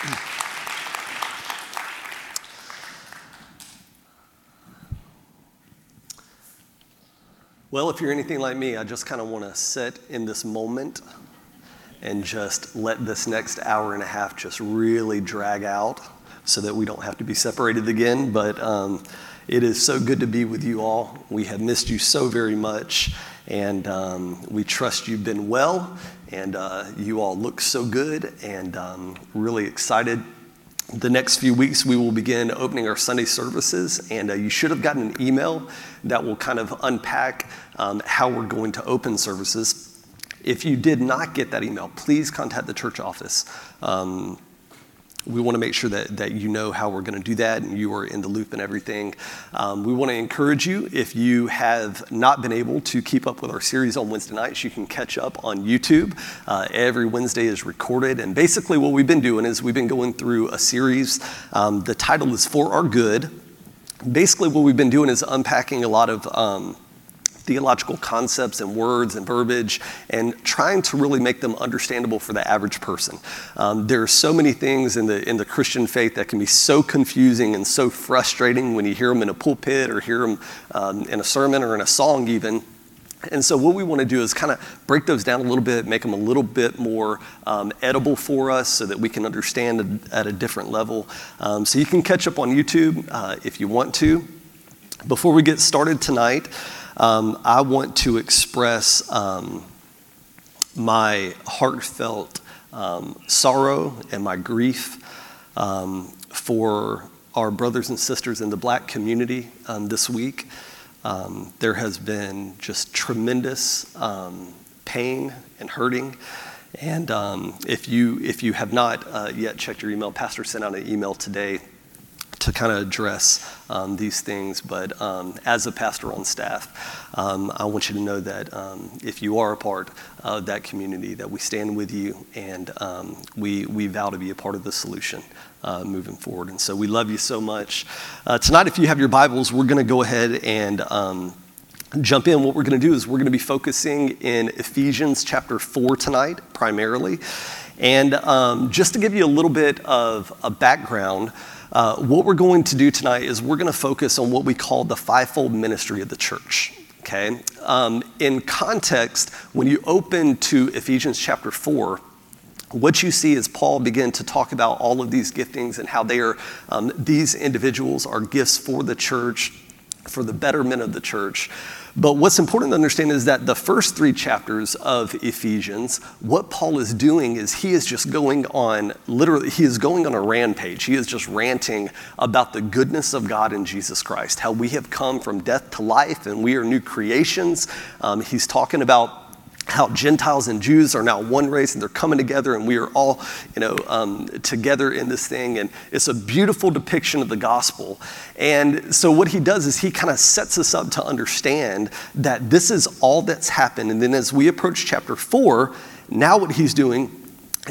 Well, if you're anything like me, I just kind of want to sit in this moment and just let this next hour and a half just really drag out so that we don't have to be separated again. But um, it is so good to be with you all. We have missed you so very much, and um, we trust you've been well, and uh, you all look so good, and um, really excited the next few weeks, we will begin opening our Sunday services, and uh, you should have gotten an email that will kind of unpack um, how we're going to open services. If you did not get that email, please contact the church office. Um, we want to make sure that, that you know how we're going to do that and you are in the loop and everything. Um, we want to encourage you if you have not been able to keep up with our series on Wednesday nights, you can catch up on YouTube. Uh, every Wednesday is recorded. And basically, what we've been doing is we've been going through a series. Um, the title is For Our Good. Basically, what we've been doing is unpacking a lot of. Um, theological concepts and words and verbiage and trying to really make them understandable for the average person. Um, there are so many things in the, in the Christian faith that can be so confusing and so frustrating when you hear them in a pulpit or hear them um, in a sermon or in a song, even. And so, what we want to do is kind of break those down a little bit, make them a little bit more um, edible for us so that we can understand at a different level. Um, so, you can catch up on YouTube uh, if you want to. Before we get started tonight, um, I want to express um, my heartfelt um, sorrow and my grief um, for our brothers and sisters in the black community um, this week. Um, there has been just tremendous pain and hurting. And if, you, if you have not uh, yet checked your email, Pastor sent out an email today to kind of address um, these things. But um, as a pastor on staff, um, I want you to know that um, if you are a part of that community, that we stand with you and um, we, we vow to be a part of the solution. Uh, moving forward. And so we love you so much. Uh, tonight, if you have your Bibles, we're going to go ahead and um, jump in. What we're going to do is we're going to be focusing in Ephesians chapter 4 tonight, primarily. And um, just to give you a little bit of a background, uh, what we're going to do tonight is we're going to focus on what we call the fivefold ministry of the church. Okay? Um, in context, when you open to Ephesians chapter 4, what you see is Paul begin to talk about all of these giftings and how they are, um, these individuals are gifts for the church, for the betterment of the church. But what's important to understand is that the first three chapters of Ephesians, what Paul is doing is he is just going on, literally, he is going on a rampage. He is just ranting about the goodness of God in Jesus Christ, how we have come from death to life and we are new creations. Um, he's talking about how Gentiles and Jews are now one race and they're coming together and we are all, you know, um, together in this thing. And it's a beautiful depiction of the gospel. And so what he does is he kind of sets us up to understand that this is all that's happened. And then as we approach chapter four, now what he's doing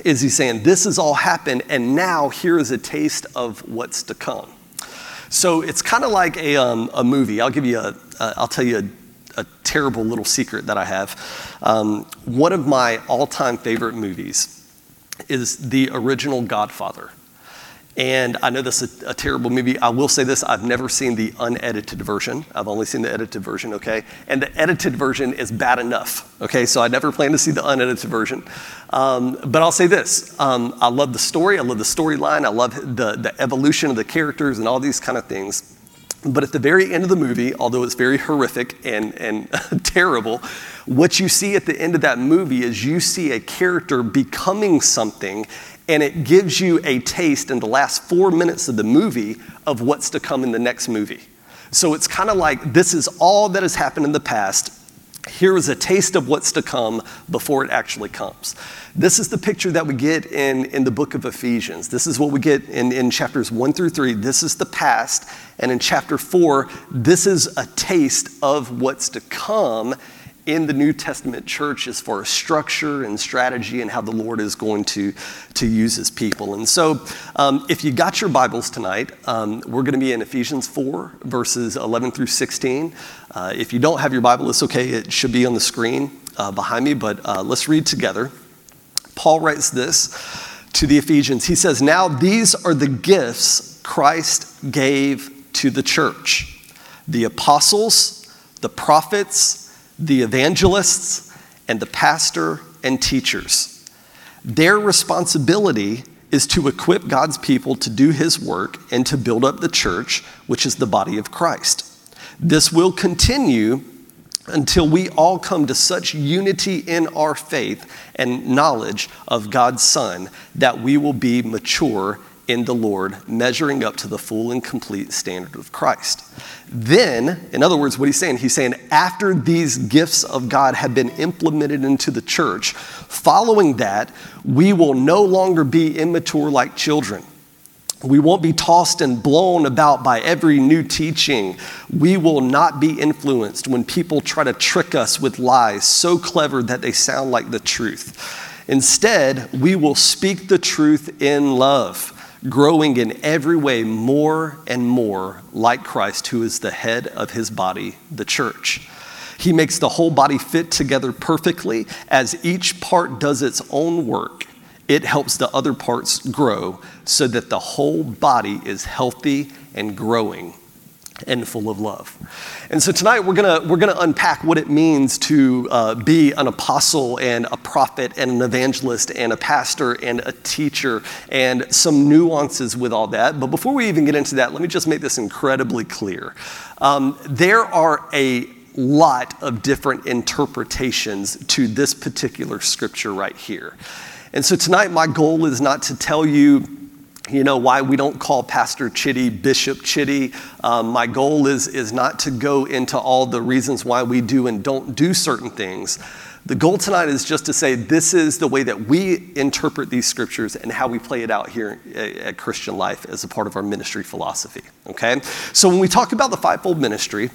is he's saying, this has all happened and now here is a taste of what's to come. So it's kind of like a, um, a movie. I'll give you a, uh, I'll tell you a a terrible little secret that I have. Um, one of my all time favorite movies is the original Godfather. And I know this is a, a, terrible movie. I will say this I've never seen the unedited version. I've only seen the edited version, okay? And the edited version is bad enough, okay? So I never plan to see the unedited version. Um, but I'll say this um, I love the story, I love the storyline, I love the, the evolution of the characters and all these kind of things. But at the very end of the movie, although it's very horrific and, and terrible, what you see at the end of that movie is you see a character becoming something, and it gives you a taste in the last four minutes of the movie of what's to come in the next movie. So it's kind of like this is all that has happened in the past. Here is a taste of what's to come before it actually comes. This is the picture that we get in, in the book of Ephesians. This is what we get in, in chapters one through three. This is the past. And in chapter four, this is a taste of what's to come in the New Testament church as far as structure and strategy and how the Lord is going to, to use his people. And so, um, if you got your Bibles tonight, um, we're going to be in Ephesians 4, verses 11 through 16. Uh, if you don't have your Bible, it's okay, it should be on the screen uh, behind me, but uh, let's read together. Paul writes this to the Ephesians. He says, Now these are the gifts Christ gave to the church the apostles, the prophets, the evangelists, and the pastor and teachers. Their responsibility is to equip God's people to do his work and to build up the church, which is the body of Christ. This will continue until we all come to such unity in our faith and knowledge of God's Son that we will be mature in the Lord, measuring up to the full and complete standard of Christ. Then, in other words, what he's saying, he's saying after these gifts of God have been implemented into the church, following that, we will no longer be immature like children. We won't be tossed and blown about by every new teaching. We will not be influenced when people try to trick us with lies so clever that they sound like the truth. Instead, we will speak the truth in love growing in every way more and more like Christ, who is the head of his body, the church. He makes the whole body fit together perfectly as each part does its own work. It helps the other parts grow so that the whole body is healthy and growing and full of love. And so tonight we're gonna, we're gonna unpack what it means to uh, be an apostle and a prophet and an evangelist and a pastor and a teacher and some nuances with all that. But before we even get into that, let me just make this incredibly clear. Um, there are a lot of different interpretations to this particular scripture right here. And so tonight, my goal is not to tell you you know why we don't call pastor chitty bishop chitty. Um, my goal is is not to go into all the reasons why we do and don't do certain things. The goal tonight is just to say this is the way that we interpret these scriptures and how we play it out here at christian life as a part of our ministry philosophy okay? So when we talk about the fivefold ministry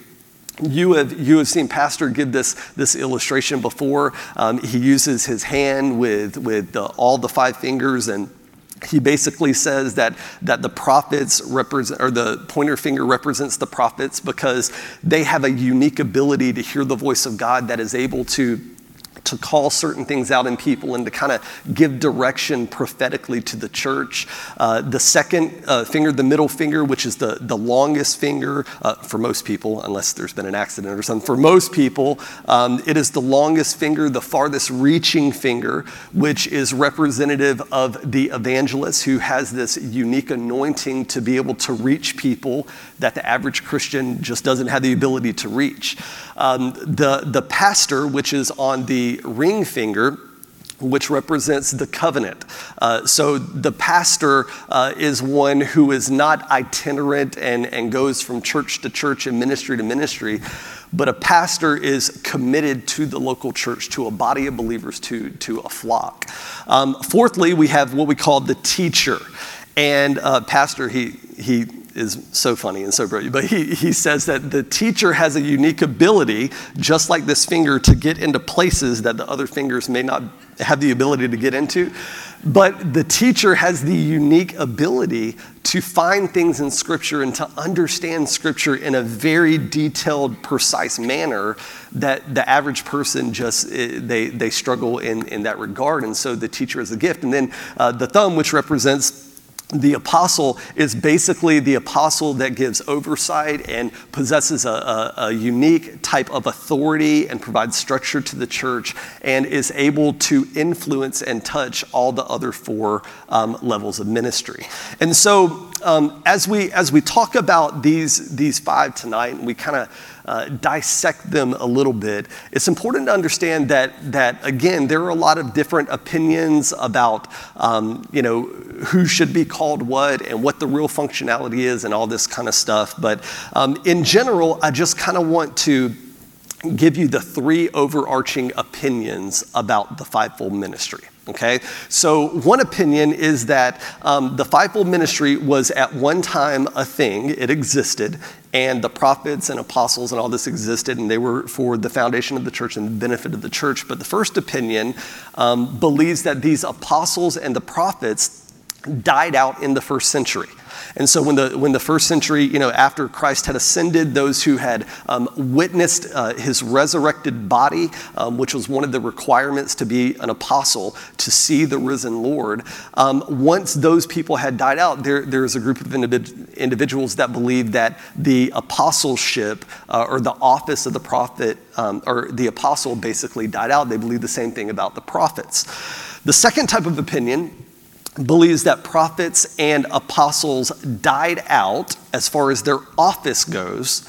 you have, you have seen Pastor give this, this illustration before. Um, he uses his hand with, with the, all the five fingers and he basically says that, that the prophets represent, or the pointer finger represents the prophets because they have a unique ability to hear the voice of God that is able to to call certain things out in people and to kind of give direction prophetically to the church. Uh, the second uh, finger, the middle finger, which is the, the longest finger uh, for most people, unless there's been an accident or something, for most people, um, it is the longest finger, the farthest reaching finger, which is representative of the evangelist who has this unique anointing to be able to reach people that the average Christian just doesn't have the ability to reach. Um, the, the pastor, which is on the ring finger, which represents the covenant. Uh, so the pastor uh, is one who is not itinerant and, and goes from church to church and ministry to ministry, but a pastor is committed to the local church, to a body of believers, to, to a flock. Um, fourthly, we have what we call the teacher. And uh, pastor, he, he is so funny and so brilliant. But he, he says that the teacher has a unique ability, just like this finger, to get into places that the other fingers may not have the ability to get into. But the teacher has the unique ability to find things in Scripture and to understand Scripture in a very detailed, precise manner that the average person just eh, they, they struggle in, in that regard. And so the teacher is a gift. And then uh, the thumb, which represents the apostle is basically the apostle that gives oversight and possesses a, a, a, unique type of authority and provides structure to the church and is able to influence and touch all the other four um, levels of ministry. And so, um, as we as we talk about these these five tonight, and we kind of uh, dissect them a little bit, it's important to understand that, that again, there are a lot of different opinions about, um, you know, who should be called what and what the real functionality is and all this kind of stuff. But um, in general, I just kind of want to give you the three overarching opinions about the fivefold ministry. Okay, so one opinion is that um, the fivefold ministry was at one time a thing, it existed, and the prophets and apostles and all this existed, and they were for the foundation of the church and the benefit of the church. But the first opinion um, believes that these apostles and the prophets died out in the first century. And so when the, when the first century, you know, after Christ had ascended, those who had um, witnessed uh, his resurrected body, um, which was one of the requirements to be an apostle, to see the risen Lord, um, once those people had died out, there, there was a group of individ- individuals that believed that the apostleship uh, or the office of the prophet um, or the apostle basically died out. They believed the same thing about the prophets. The second type of opinion believes that prophets and apostles died out as far as their office goes,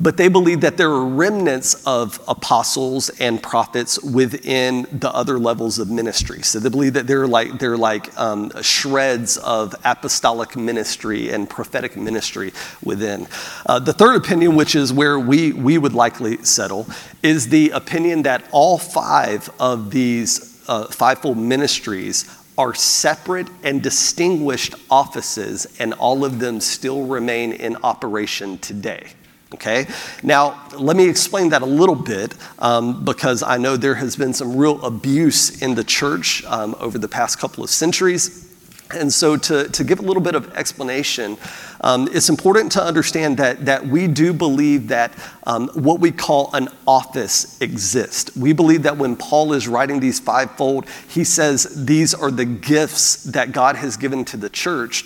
but they believe that there are remnants of apostles and prophets within the other levels of ministry. So they believe that they're like they're like um, shreds of apostolic ministry and prophetic ministry within. Uh, the third opinion, which is where we we would likely settle, is the opinion that all five of these uh, fivefold ministries are separate and distinguished offices, and all of them still remain in operation today. Okay? Now, let me explain that a little bit um, because I know there has been some real abuse in the church um, over the past couple of centuries. And so, to, to give a little bit of explanation, um, it's important to understand that, that we do believe that um, what we call an office exists. We believe that when Paul is writing these fivefold, he says these are the gifts that God has given to the church.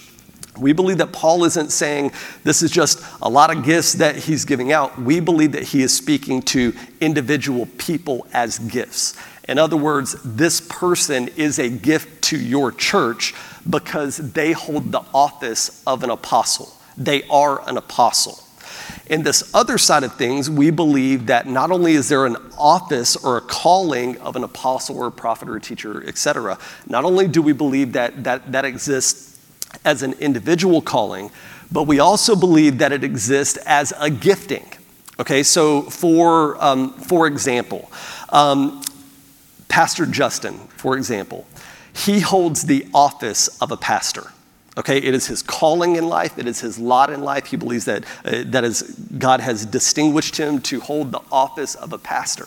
We believe that Paul isn't saying this is just a lot of gifts that he's giving out. We believe that he is speaking to individual people as gifts. In other words, this person is a gift to your church because they hold the office of an apostle. They are an apostle. In this other side of things, we believe that not only is there an office or a calling of an apostle or a prophet or a teacher, etc., not only do we believe that that, that exists as an individual calling, but we also believe that it exists as a gifting. Okay, so for, um, for example, um, Pastor Justin, for example, he holds the office of a pastor. Okay, it is his calling in life, it is his lot in life. He believes that, uh, that is, God has distinguished him to hold the office of a pastor.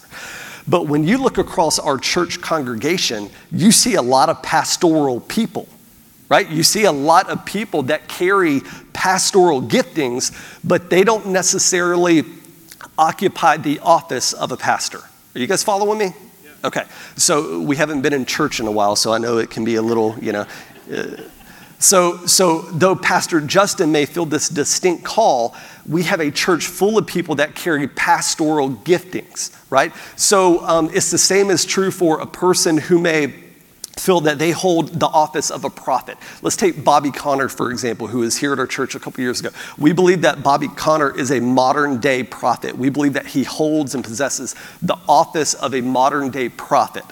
But when you look across our church congregation, you see a lot of pastoral people, right? You see a lot of people that carry pastoral giftings, but they don't necessarily occupy the office of a pastor. Are you guys following me? Okay, so we haven't been in church in a while, so I know it can be a little, you know. Uh, so, so though Pastor Justin may feel this distinct call, we have a church full of people that carry pastoral giftings, right? So um, it's the same as true for a person who may feel that they hold the office of a prophet. Let's take Bobby Conner, for example, who was here at our church a couple years ago. We believe that Bobby Conner is a modern day prophet. We believe that he holds and possesses the office of a modern day prophet.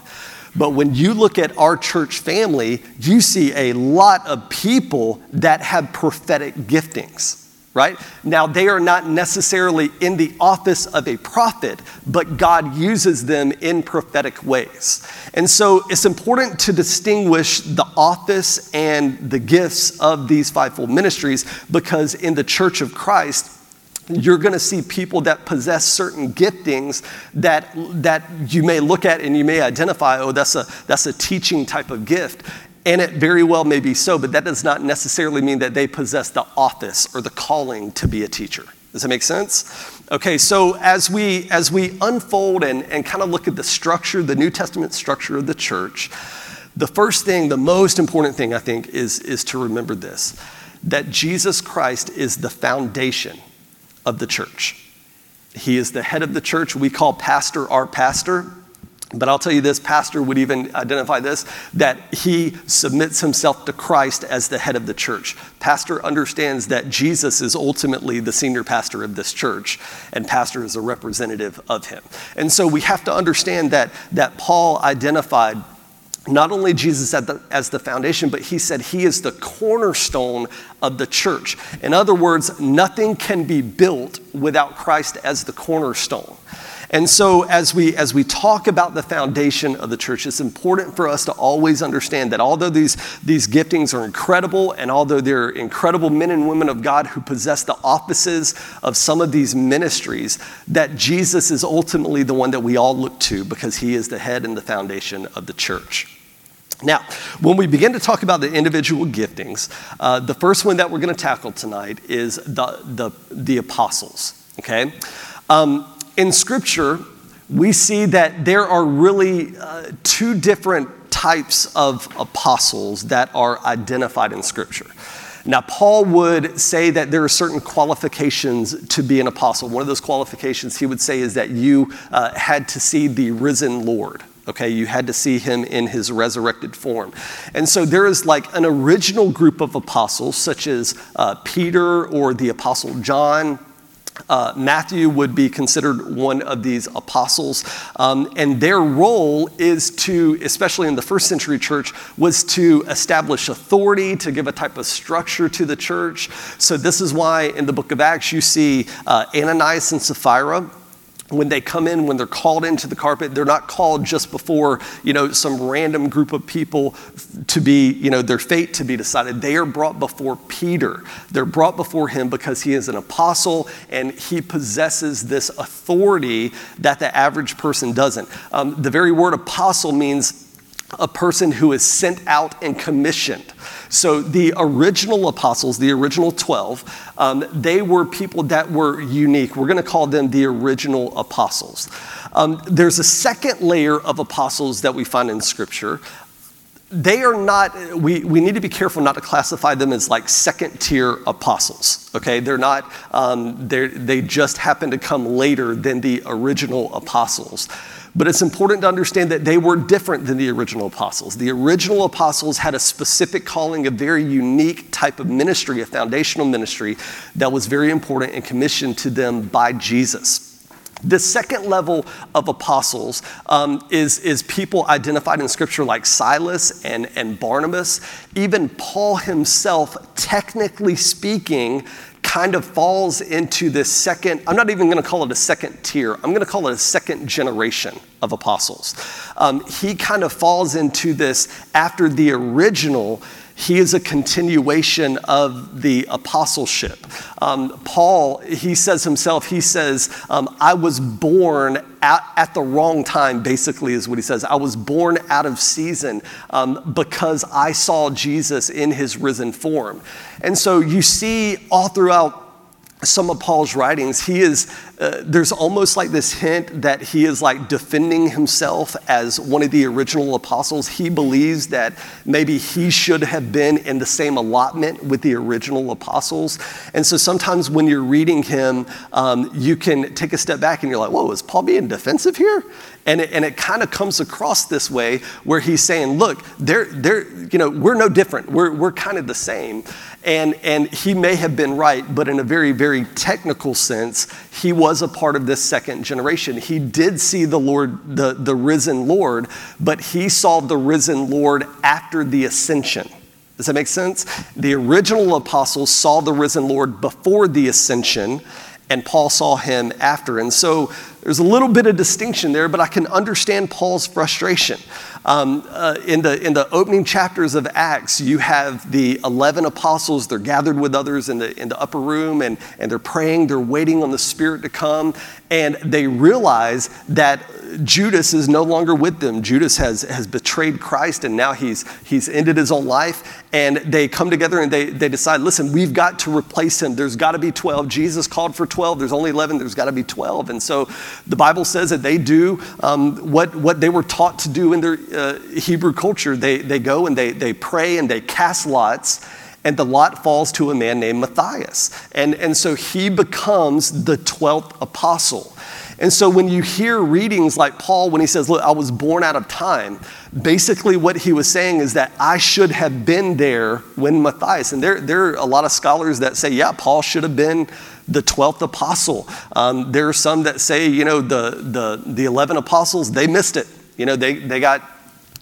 But when you look at our church family, you see a lot of people that have prophetic giftings right? Now, they are not necessarily in the office of a prophet, but God uses them in prophetic ways. And so it's important to distinguish the office and the gifts of these fivefold ministries because in the church of Christ, you're going to see people that possess certain giftings that, that you may look at and you may identify, oh, that's a, that's a teaching type of gift. And it very well may be so, but that does not necessarily mean that they possess the office or the calling to be a teacher. Does that make sense? Okay, so as we as we unfold and, and kind of look at the structure, the New Testament structure of the church, the first thing, the most important thing I think is, is to remember this that Jesus Christ is the foundation of the church. He is the head of the church. We call pastor our pastor. But I'll tell you this, Pastor would even identify this that he submits himself to Christ as the head of the church. Pastor understands that Jesus is ultimately the senior pastor of this church, and Pastor is a representative of him. And so we have to understand that, that Paul identified not only Jesus the, as the foundation, but he said he is the cornerstone of the church. In other words, nothing can be built without Christ as the cornerstone. And so, as we, as we talk about the foundation of the church, it's important for us to always understand that although these, these giftings are incredible, and although they're incredible men and women of God who possess the offices of some of these ministries, that Jesus is ultimately the one that we all look to because he is the head and the foundation of the church. Now, when we begin to talk about the individual giftings, uh, the first one that we're going to tackle tonight is the, the, the apostles, okay? Um, in Scripture, we see that there are really uh, two different types of apostles that are identified in Scripture. Now, Paul would say that there are certain qualifications to be an apostle. One of those qualifications he would say is that you uh, had to see the risen Lord. Okay, you had to see him in his resurrected form. And so there is like an original group of apostles, such as uh, Peter or the apostle John, uh, Matthew would be considered one of these apostles, um, and their role is to, especially in the first century church, was to establish authority, to give a type of structure to the church. So, this is why in the book of Acts you see uh, Ananias and Sapphira when they come in, when they're called into the carpet, they're not called just before, you know, some random group of people to be, you know, their fate to be decided. They are brought before Peter. They're brought before him because he is an apostle and he possesses this authority that the average person doesn't. Um, the very word apostle means a person who is sent out and commissioned. So the original apostles, the original 12, um, they were people that were unique. We're going to call them the original apostles. Um, there's a second layer of apostles that we find in Scripture. They are not, we, we need to be careful not to classify them as like second tier apostles, okay? They're not, um, they're, they just happen to come later than the original apostles. But it's important to understand that they were different than the original apostles. The original apostles had a specific calling, a very unique type of ministry, a foundational ministry that was very important and commissioned to them by Jesus. The second level of apostles um, is, is people identified in Scripture like Silas and, and Barnabas. Even Paul himself, technically speaking, kind of falls into this second, I'm not even going to call it a second tier, I'm going to call it a second generation of apostles. Um, he kind of falls into this after the original he is a continuation of the apostleship. Um, Paul, he says himself, he says, um, I was born at, at, the wrong time, basically, is what he says. I was born out of season um, because I saw Jesus in his risen form. And so you see all throughout some of Paul's writings, he is, uh, there's almost like this hint that he is like defending himself as one of the original apostles. He believes that maybe he should have been in the same allotment with the original apostles. And so sometimes when you're reading him, um, you can take a step back and you're like, whoa, is Paul being defensive here? And it, and it kind of comes across this way where he's saying, look, they're, they're, you know, we're no different. We're, we're kind of the same. And, and he may have been right, but in a very, very technical sense, he was a part of this second generation. He did see the Lord, the, the risen Lord, but he saw the risen Lord after the ascension. Does that make sense? The original apostles saw the risen Lord before the ascension, and Paul saw him after. And so there's a little bit of distinction there, but I can understand Paul's frustration. Um, uh, in, the, in the opening chapters of Acts, you have the 11 apostles. They're gathered with others in the, in the upper room and, and they're praying. They're waiting on the Spirit to come. And they realize that Judas is no longer with them. Judas has, has betrayed Christ and now he's, he's ended his own life. And they come together and they, they decide listen, we've got to replace him. There's got to be 12. Jesus called for 12. There's only 11. There's got to be 12. And so the Bible says that they do um, what, what they were taught to do in their uh, Hebrew culture. They, they go and they, they pray and they cast lots, and the lot falls to a man named Matthias. And, and so he becomes the 12th apostle. And so when you hear readings like Paul, when he says, Look, I was born out of time, basically what he was saying is that I should have been there when Matthias, and there, there are a lot of scholars that say, Yeah, Paul should have been the 12th apostle. Um, there are some that say, you know, the, the, the 11 apostles, they missed it. You know, they, they got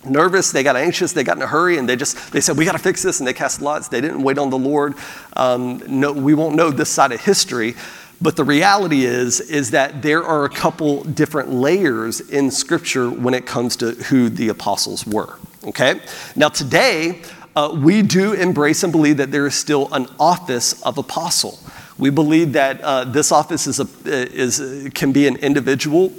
nervous, they got anxious, they got in a hurry, and they just, they said, we got to fix this, and they cast lots. They didn't wait on the Lord. Um, no, we won't know this side of history. But the reality is, is that there are a couple different layers in Scripture when it comes to who the apostles were. Okay? Now, today, uh, we do embrace and believe that there is still an office of apostle. We believe that uh, this office is a, is, can be an individual,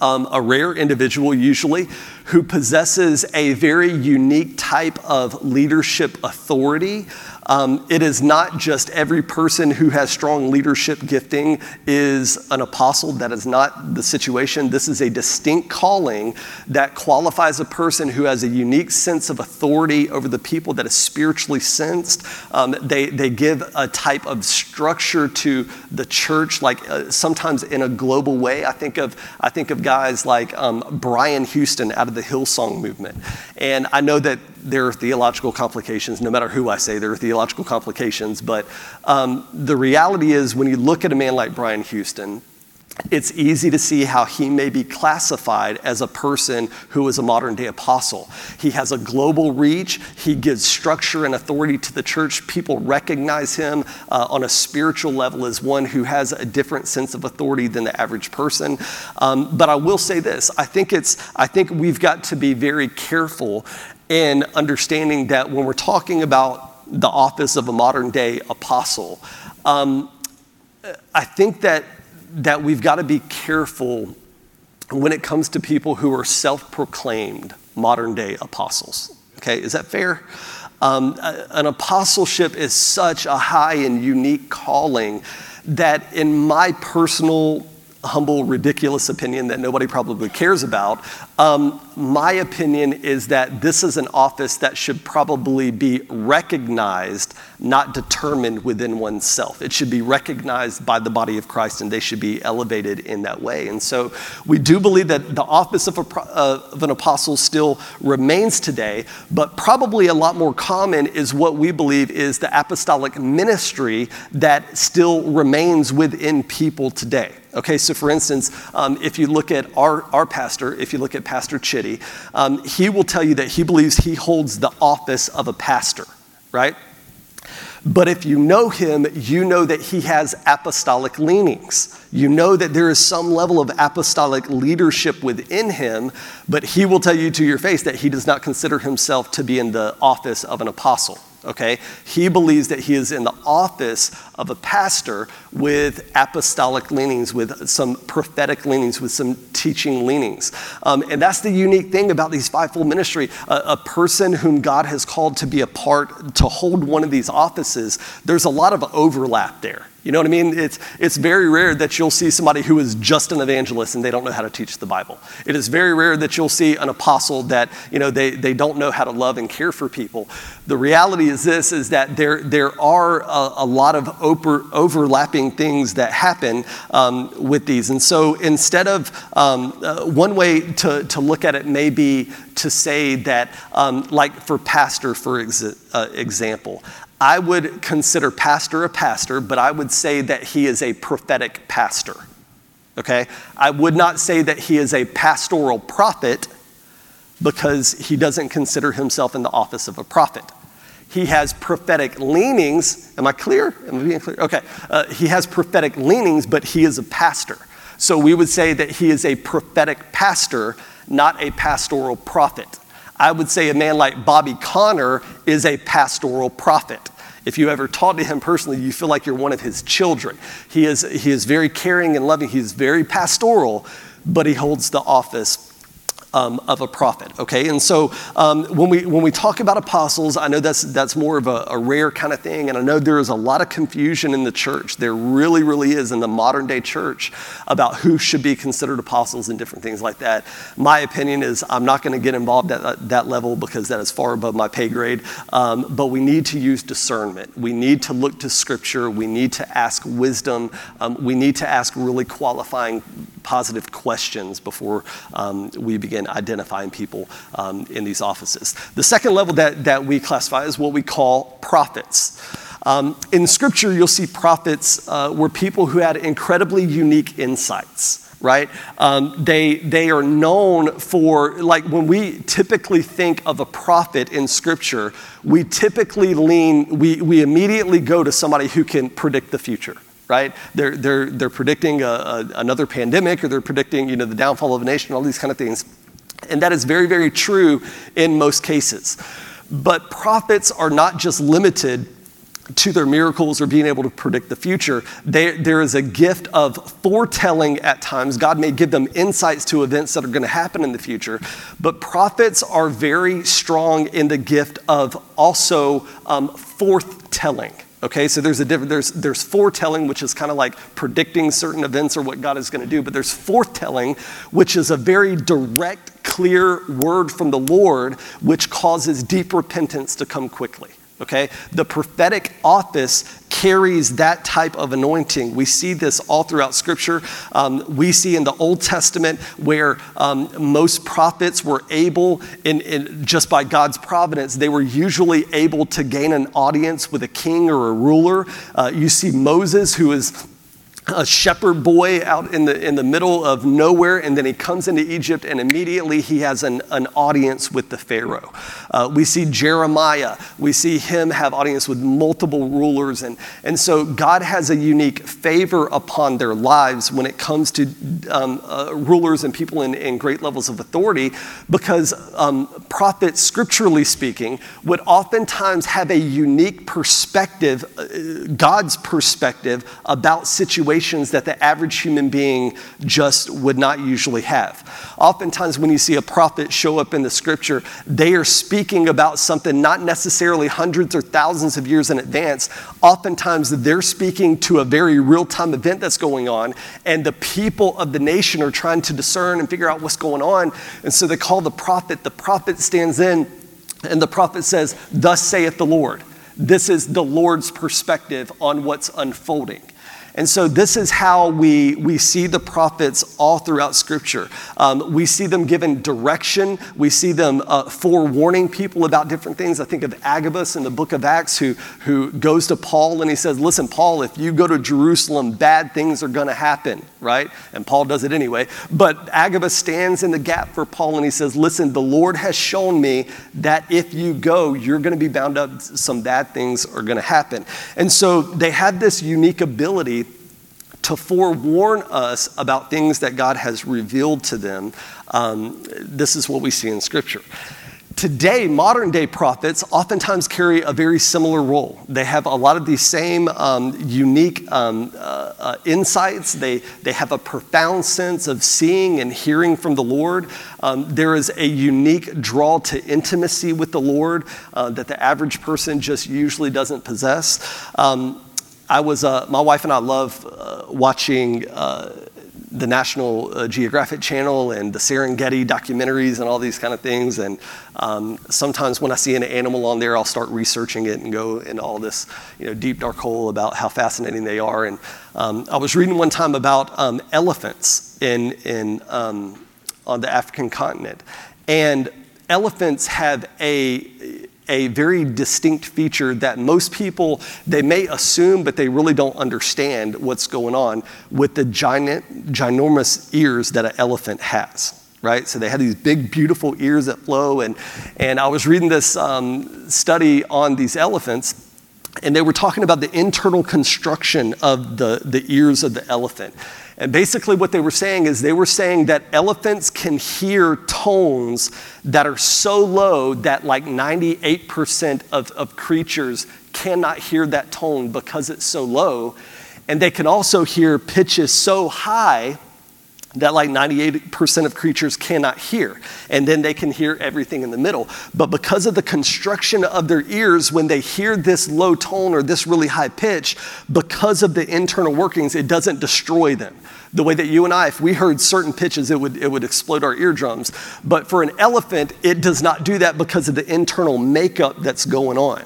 um, a rare individual usually, who possesses a very unique type of leadership authority. Um, it is not just every person who has strong leadership gifting is an apostle. That is not the situation. This is a distinct calling that qualifies a person who has a unique sense of authority over the people that is spiritually sensed. Um, they, they give a type of structure to the church, like uh, sometimes in a global way. I think of, I think of guys like um, Brian Houston out of the Hillsong movement. And I know that there are theological complications, no matter who I say, there are theological complications. But um, the reality is, when you look at a man like Brian Houston, it's easy to see how he may be classified as a person who is a modern day apostle. He has a global reach, he gives structure and authority to the church. People recognize him uh, on a spiritual level as one who has a different sense of authority than the average person. Um, but I will say this I think, it's, I think we've got to be very careful in understanding that when we're talking about the office of a modern day apostle, um, I think that, that we've got to be careful when it comes to people who are self proclaimed modern day apostles. Okay, is that fair? Um, an apostleship is such a high and unique calling that, in my personal humble, ridiculous opinion that nobody probably cares about. Um, my opinion is that this is an office that should probably be recognized, not determined within oneself. It should be recognized by the body of Christ and they should be elevated in that way. And so we do believe that the office of, a, uh, of an apostle still remains today, but probably a lot more common is what we believe is the apostolic ministry that still remains within people today. Okay, so for instance, um, if you look at our, our pastor, if you look at Pastor Chitty, um, he will tell you that he believes he holds the office of a pastor, right? But if you know him, you know that he has apostolic leanings. You know that there is some level of apostolic leadership within him, but he will tell you to your face that he does not consider himself to be in the office of an apostle okay? He believes that he is in the office of a pastor with apostolic leanings, with some prophetic leanings, with some teaching leanings. Um, and that's the unique thing about these fivefold ministry. A, a, person whom God has called to be a part, to hold one of these offices, there's a lot of overlap there. You know what I mean? It's, it's very rare that you'll see somebody who is just an evangelist and they don't know how to teach the Bible. It is very rare that you'll see an apostle that, you know, they, they don't know how to love and care for people. The reality is this, is that there, there are a, a lot of over, overlapping things that happen um, with these. And so instead of, um, uh, one way to, to look at it may be to say that, um, like for pastor, for ex- uh, example, I would consider pastor a pastor, but I would say that he is a prophetic pastor. Okay? I would not say that he is a pastoral prophet because he doesn't consider himself in the office of a prophet. He has prophetic leanings. Am I clear? Am I being clear? Okay. Uh, he has prophetic leanings, but he is a pastor. So we would say that he is a prophetic pastor, not a pastoral prophet. I would say a man like Bobby Conner is a pastoral prophet. If you ever talk to him personally, you feel like you're one of his children. He is, he is very caring and loving, he's very pastoral, but he holds the office um, of a prophet. Okay, and so um, when we when we talk about apostles, I know that's that's more of a, a, rare kind of thing, and I know there is a lot of confusion in the church. There really, really is in the modern day church about who should be considered apostles and different things like that. My opinion is I'm not going to get involved at that, level because that is far above my pay grade. Um, but we need to use discernment. We need to look to Scripture. We need to ask wisdom. Um, we need to ask really qualifying positive questions before um, we begin identifying people um, in these offices. The second level that, that we classify is what we call prophets. Um, in scripture, you'll see prophets uh, were people who had incredibly unique insights right? Um, they, they are known for, like, when we typically think of a prophet in Scripture, we typically lean, we, we immediately go to somebody who can predict the future, right? They're, they're, they're predicting a, a, another pandemic or they're predicting you know, the downfall of a nation, all these kind of things. And that is very, very true in most cases. But prophets are not just limited to their miracles or being able to predict the future. They, there is a gift of foretelling at times. God may give them insights to events that are going to happen in the future, but prophets are very strong in the gift of also um, forthtelling. Okay, so there's a different there's there's foretelling, which is kind of like predicting certain events or what God is going to do, but there's forthtelling, which is a very direct, clear word from the Lord, which causes deep repentance to come quickly okay? The prophetic office carries that type of anointing. We see this all throughout Scripture. Um, we see in the Old Testament where um, most prophets were able, in, in, just by God's providence, they were usually able to gain an audience with a king or a ruler. Uh, you see Moses, who is a shepherd boy out in the, in the middle of nowhere, and then he comes into Egypt, and immediately he has an, an audience with the Pharaoh. Uh, we see Jeremiah, we see him have audience with multiple rulers, and, and so God has a unique favor upon their lives when it comes to um, uh, rulers and people in, in great levels of authority, because um, prophets, scripturally speaking, would oftentimes have a unique perspective, uh, God's perspective, about situations situations that the average human being just would not usually have. Oftentimes, when you see a prophet show up in the scripture, they are speaking about something not necessarily hundreds or thousands of years in advance. Oftentimes, they're speaking to a very real time event that's going on, and the people of the nation are trying to discern and figure out what's going on. And so they call the prophet. The prophet stands in, and the prophet says, Thus saith the Lord. This is the Lord's perspective on what's unfolding. And so, this is how we, we see the prophets all throughout Scripture. Um, we see them giving direction, we see them uh, forewarning people about different things. I think of Agabus in the book of Acts, who, who goes to Paul and he says, Listen, Paul, if you go to Jerusalem, bad things are going to happen, right? And Paul does it anyway. But Agabus stands in the gap for Paul and he says, Listen, the Lord has shown me that if you go, you're going to be bound up, some bad things are going to happen. And so, they had this unique ability to forewarn us about things that God has revealed to them. Um, this is what we see in Scripture. Today, modern day prophets oftentimes carry a very similar role. They have a lot of these same um, unique um, uh, uh, insights. They, they have a profound sense of seeing and hearing from the Lord. Um, there is a unique draw to intimacy with the Lord uh, that the average person just usually doesn't possess. I was, uh, my wife and I love uh, watching uh, the National uh, Geographic Channel and the Serengeti documentaries and all these kind of things. And um, sometimes when I see an animal on there, I'll start researching it and go into all this, you know, deep dark hole about how fascinating they are. And um, I was reading one time about um, elephants in, in, um, on the African continent. And elephants have a a very distinct feature that most people they may assume but they really don't understand what's going on with the giant ginormous ears that an elephant has right? So they have these big beautiful ears that flow. And and i was reading this um, study on these elephants and they were talking about the internal construction of the, the ears of the elephant and basically, what they were saying is they were saying that elephants can hear tones that are so low that like 98% of, of creatures cannot hear that tone because it's so low. And they can also hear pitches so high that like 98% of creatures cannot hear. And then they can hear everything in the middle. But because of the construction of their ears, when they hear this low tone or this really high pitch, because of the internal workings, it doesn't destroy them. The way that you and I, if we heard certain pitches, it would, it would explode our eardrums. But for an elephant, it does not do that because of the internal makeup that's going on.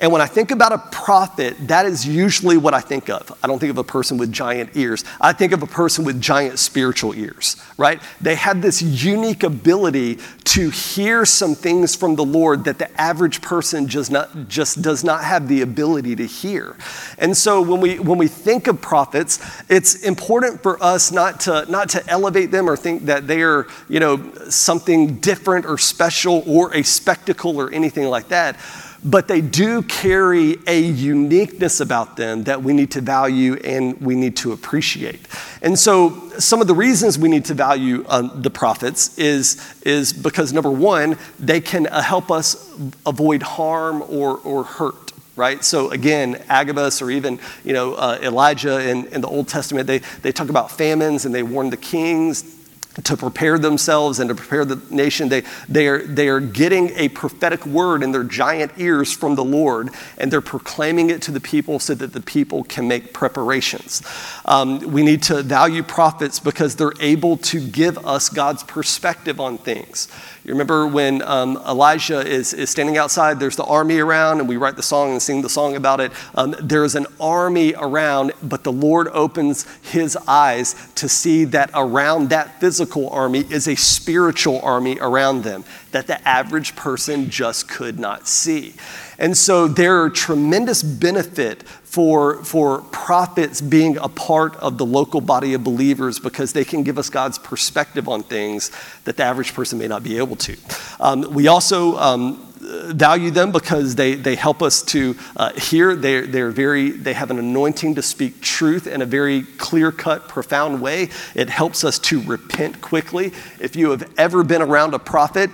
And when I think about a prophet, that is usually what I think of. I don't think of a person with giant ears. I think of a person with giant spiritual ears, right? They have this unique ability to hear some things from the Lord that the average person just, not, just does not have the ability to hear. And so when we, when we think of prophets, it's important for us not to, not to elevate them or think that they are, you know, something different or special or a spectacle or anything like that but they do carry a uniqueness about them that we need to value and we need to appreciate. And so, some of the reasons we need to value um, the prophets is, is because number one, they can uh, help us avoid harm or, or hurt right? So again, Agabus or even you know uh, Elijah in, in the Old Testament, they, they talk about famines and they warn the kings to prepare themselves and to prepare the nation. They, they, are, they are getting a prophetic word in their giant ears from the Lord, and they're proclaiming it to the people so that the people can make preparations. Um, we need to value prophets because they're able to give us God's perspective on things. You remember when um, Elijah is, is standing outside, there's the army around, and we write the song and sing the song about it. Um, there's an army around, but the Lord opens his eyes to see that around that physical army is a spiritual army around them that the average person just could not see. And so there are tremendous benefit for, for prophets being a part of the local body of believers because they can give us God's perspective on things that the average person may not be able to. Um, we also um, value them because they, they help us to uh, hear. They're, they're very, they have an anointing to speak truth in a very clear cut, profound way. It helps us to repent quickly. If you have ever been around a prophet,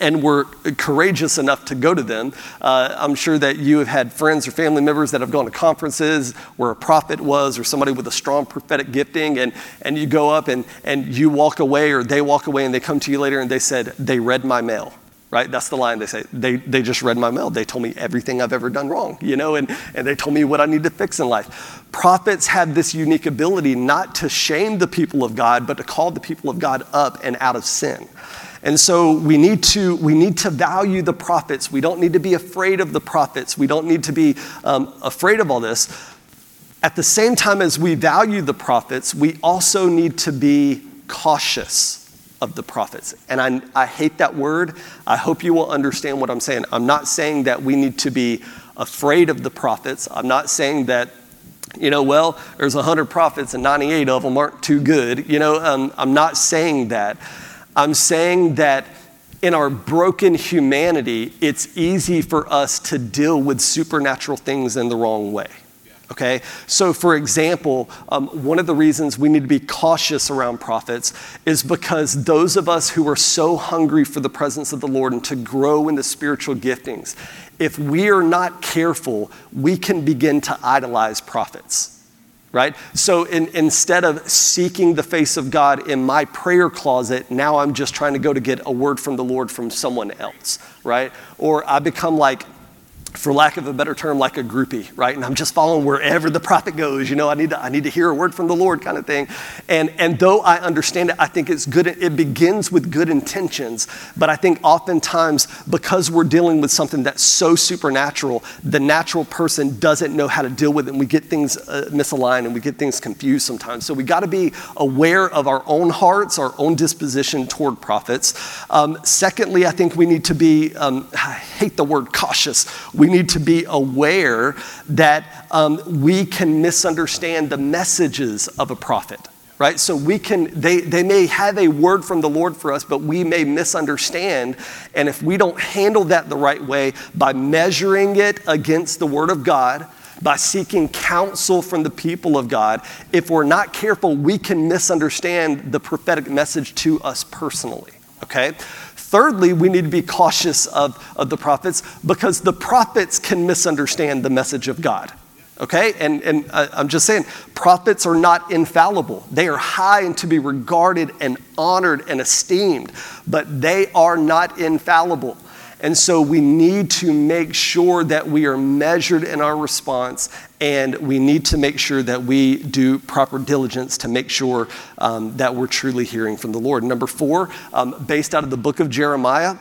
and were courageous enough to go to them. Uh, I'm sure that you have had friends or family members that have gone to conferences where a prophet was or somebody with a strong prophetic gifting, and, and you go up and, and you walk away or they walk away and they come to you later and they said, They read my mail. Right? That's the line they say. They, they just read my mail. They told me everything I've ever done wrong, you know, and, and they told me what I need to fix in life. Prophets have this unique ability not to shame the people of God, but to call the people of God up and out of sin. And so we need to, we need to value the prophets. We don't need to be afraid of the prophets. We don't need to be um, afraid of all this. At the same time as we value the prophets, we also need to be cautious of the prophets. And I, I hate that word. I hope you will understand what I'm saying. I'm not saying that we need to be afraid of the prophets. I'm not saying that you know, well, there's 100 prophets and 98 of them aren't too good. You know, um, I'm not saying that. I'm saying that in our broken humanity, it's easy for us to deal with supernatural things in the wrong way. Okay? So, for example, um, one of the reasons we need to be cautious around prophets is because those of us who are so hungry for the presence of the Lord and to grow in the spiritual giftings, if we are not careful, we can begin to idolize prophets right? So in, instead of seeking the face of God in my prayer closet, now I'm just trying to go to get a word from the Lord from someone else, right? Or I become like for lack of a better term, like a groupie, right? And I'm just following wherever the prophet goes. You know, I need to, I need to hear a word from the Lord kind of thing. And, and though I understand it, I think it's good. It begins with good intentions. But I think oftentimes, because we're dealing with something that's so supernatural, the natural person doesn't know how to deal with it. And we get things uh, misaligned and we get things confused sometimes. So we got to be aware of our own hearts, our own disposition toward prophets. Um, secondly, I think we need to be, um, I hate the word cautious. We we need to be aware that um, we can misunderstand the messages of a prophet right? So we can they, they may have a word from the lord for us but we may misunderstand. And if we don't handle that the right way by measuring it against the word of god by seeking counsel from the people of god if we're not careful we can misunderstand the prophetic message to us personally okay Thirdly, we need to be cautious of, of the prophets because the prophets can misunderstand the message of God. Okay? And, and uh, I'm just saying, prophets are not infallible. They are high and to be regarded and honored and esteemed, but they are not infallible. And so we need to make sure that we are measured in our response, and we need to make sure that we do proper diligence to make sure um, that we're truly hearing from the Lord. Number four, um, based out of the book of Jeremiah,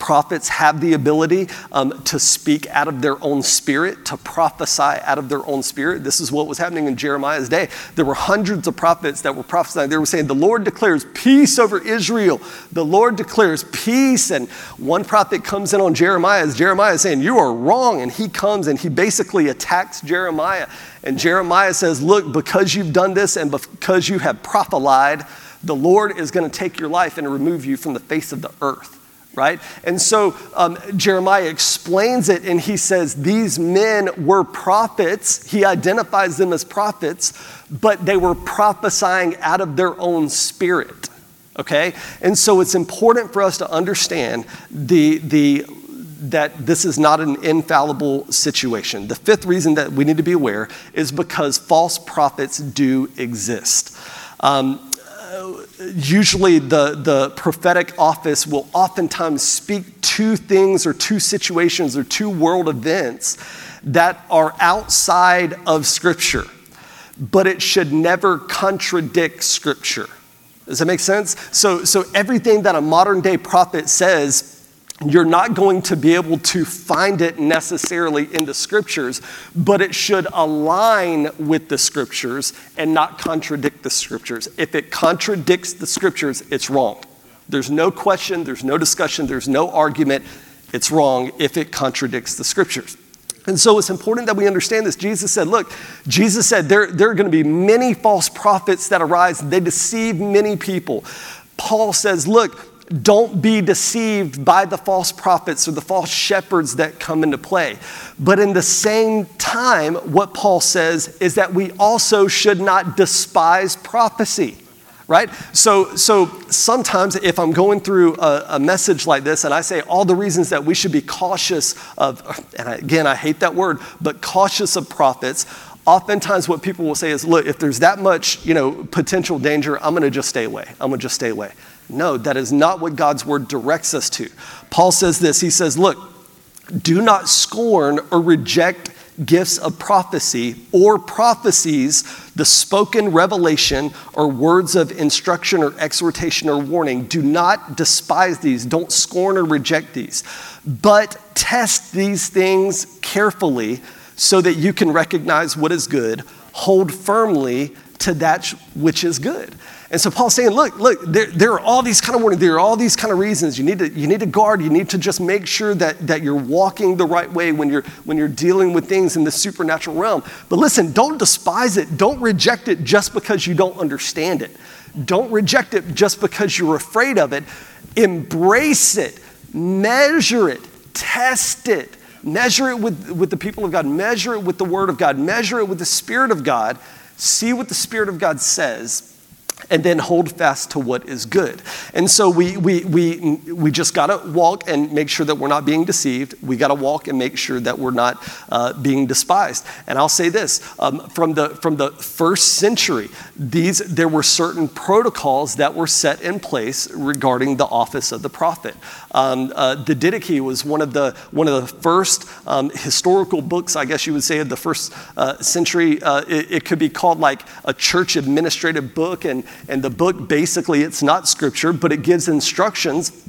Prophets have the ability um, to speak out of their own spirit, to prophesy out of their own spirit. This is what was happening in Jeremiah's day. There were hundreds of prophets that were prophesying. They were saying, The Lord declares peace over Israel. The Lord declares peace. And one prophet comes in on Jeremiah Jeremiah is saying, You are wrong. And he comes and he basically attacks Jeremiah. And Jeremiah says, Look, because you've done this and because you have prophesied, the Lord is going to take your life and remove you from the face of the earth right? And so um, Jeremiah explains it and he says, These men were prophets. He identifies them as prophets, but they were prophesying out of their own spirit, okay? And so it's important for us to understand the, the that this is not an infallible situation. The fifth reason that we need to be aware is because false prophets do exist. Um, usually the, the prophetic office will oftentimes speak to things or to situations or to world events that are outside of Scripture, but it should never contradict Scripture. Does that make sense? So, so everything that a modern day prophet says you're not going to be able to find it necessarily in the scriptures, but it should align with the scriptures and not contradict the scriptures. If it contradicts the scriptures, it's wrong. There's no question, there's no discussion, there's no argument. It's wrong if it contradicts the scriptures. And so it's important that we understand this. Jesus said, Look, Jesus said there, there are going to be many false prophets that arise, they deceive many people. Paul says, Look, don't be deceived by the false prophets or the false shepherds that come into play. But in the same time, what Paul says is that we also should not despise prophecy right? So, so sometimes if I'm going through a, a, message like this and I say all the reasons that we should be cautious of, and again, I hate that word, but cautious of prophets, oftentimes what people will say is, look, if there's that much, you know, potential danger, I'm going to just stay away. I'm going to just stay away. No, that is not what God's word directs us to. Paul says this He says, Look, do not scorn or reject gifts of prophecy or prophecies, the spoken revelation or words of instruction or exhortation or warning. Do not despise these. Don't scorn or reject these. But test these things carefully so that you can recognize what is good. Hold firmly to that which is good. And so Paul's saying, look, look, there, there are all these kind of warnings, there are all these kind of reasons. You need to, you need to guard, you need to just make sure that, that you're walking the right way when you're, when you're dealing with things in the supernatural realm. But listen, don't despise it, don't reject it just because you don't understand it. Don't reject it just because you're afraid of it. Embrace it, measure it, test it. Measure it with, with the people of God, measure it with the Word of God, measure it with the Spirit of God. See what the Spirit of God says and then hold fast to what is good. And so we, we, we, we just got to walk and make sure that we're not being deceived. We got to walk and make sure that we're not uh, being despised. And I'll say this um, from, the, from the first century, these, there were certain protocols that were set in place regarding the office of the prophet. Um, uh, the Didache was one of the, one of the first um, historical books, I guess you would say, of the first uh, century. Uh, it, it could be called like a church administrative book. And, and the book basically, it's not scripture, but it gives instructions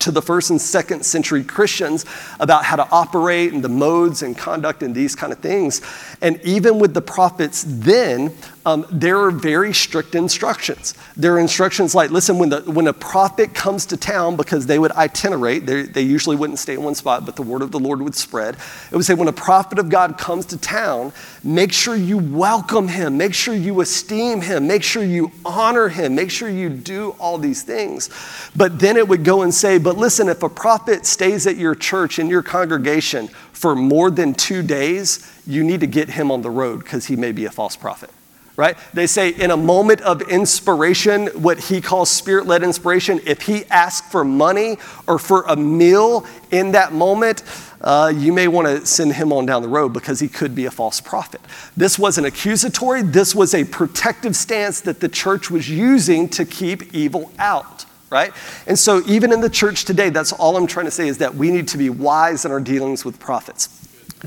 to the first and second century Christians about how to operate and the modes and conduct and these kind of things. And even with the prophets then, um, there are very strict instructions. There are instructions like, listen, when, the, when a prophet comes to town, because they would itinerate, they, they usually wouldn't stay in one spot, but the word of the Lord would spread. It would say, when a prophet of God comes to town, make sure you welcome him, make sure you esteem him, make sure you honor him, make sure you do all these things. But then it would go and say, but listen, if a prophet stays at your church, in your congregation, for more than two days, you need to get him on the road because he may be a false prophet right? They say in a moment of inspiration, what he calls spirit led inspiration, if he asks for money or for a meal in that moment, uh, you may want to send him on down the road because he could be a false prophet. This wasn't accusatory, this was a protective stance that the church was using to keep evil out. Right? And so, even in the church today, that's all I'm trying to say is that we need to be wise in our dealings with prophets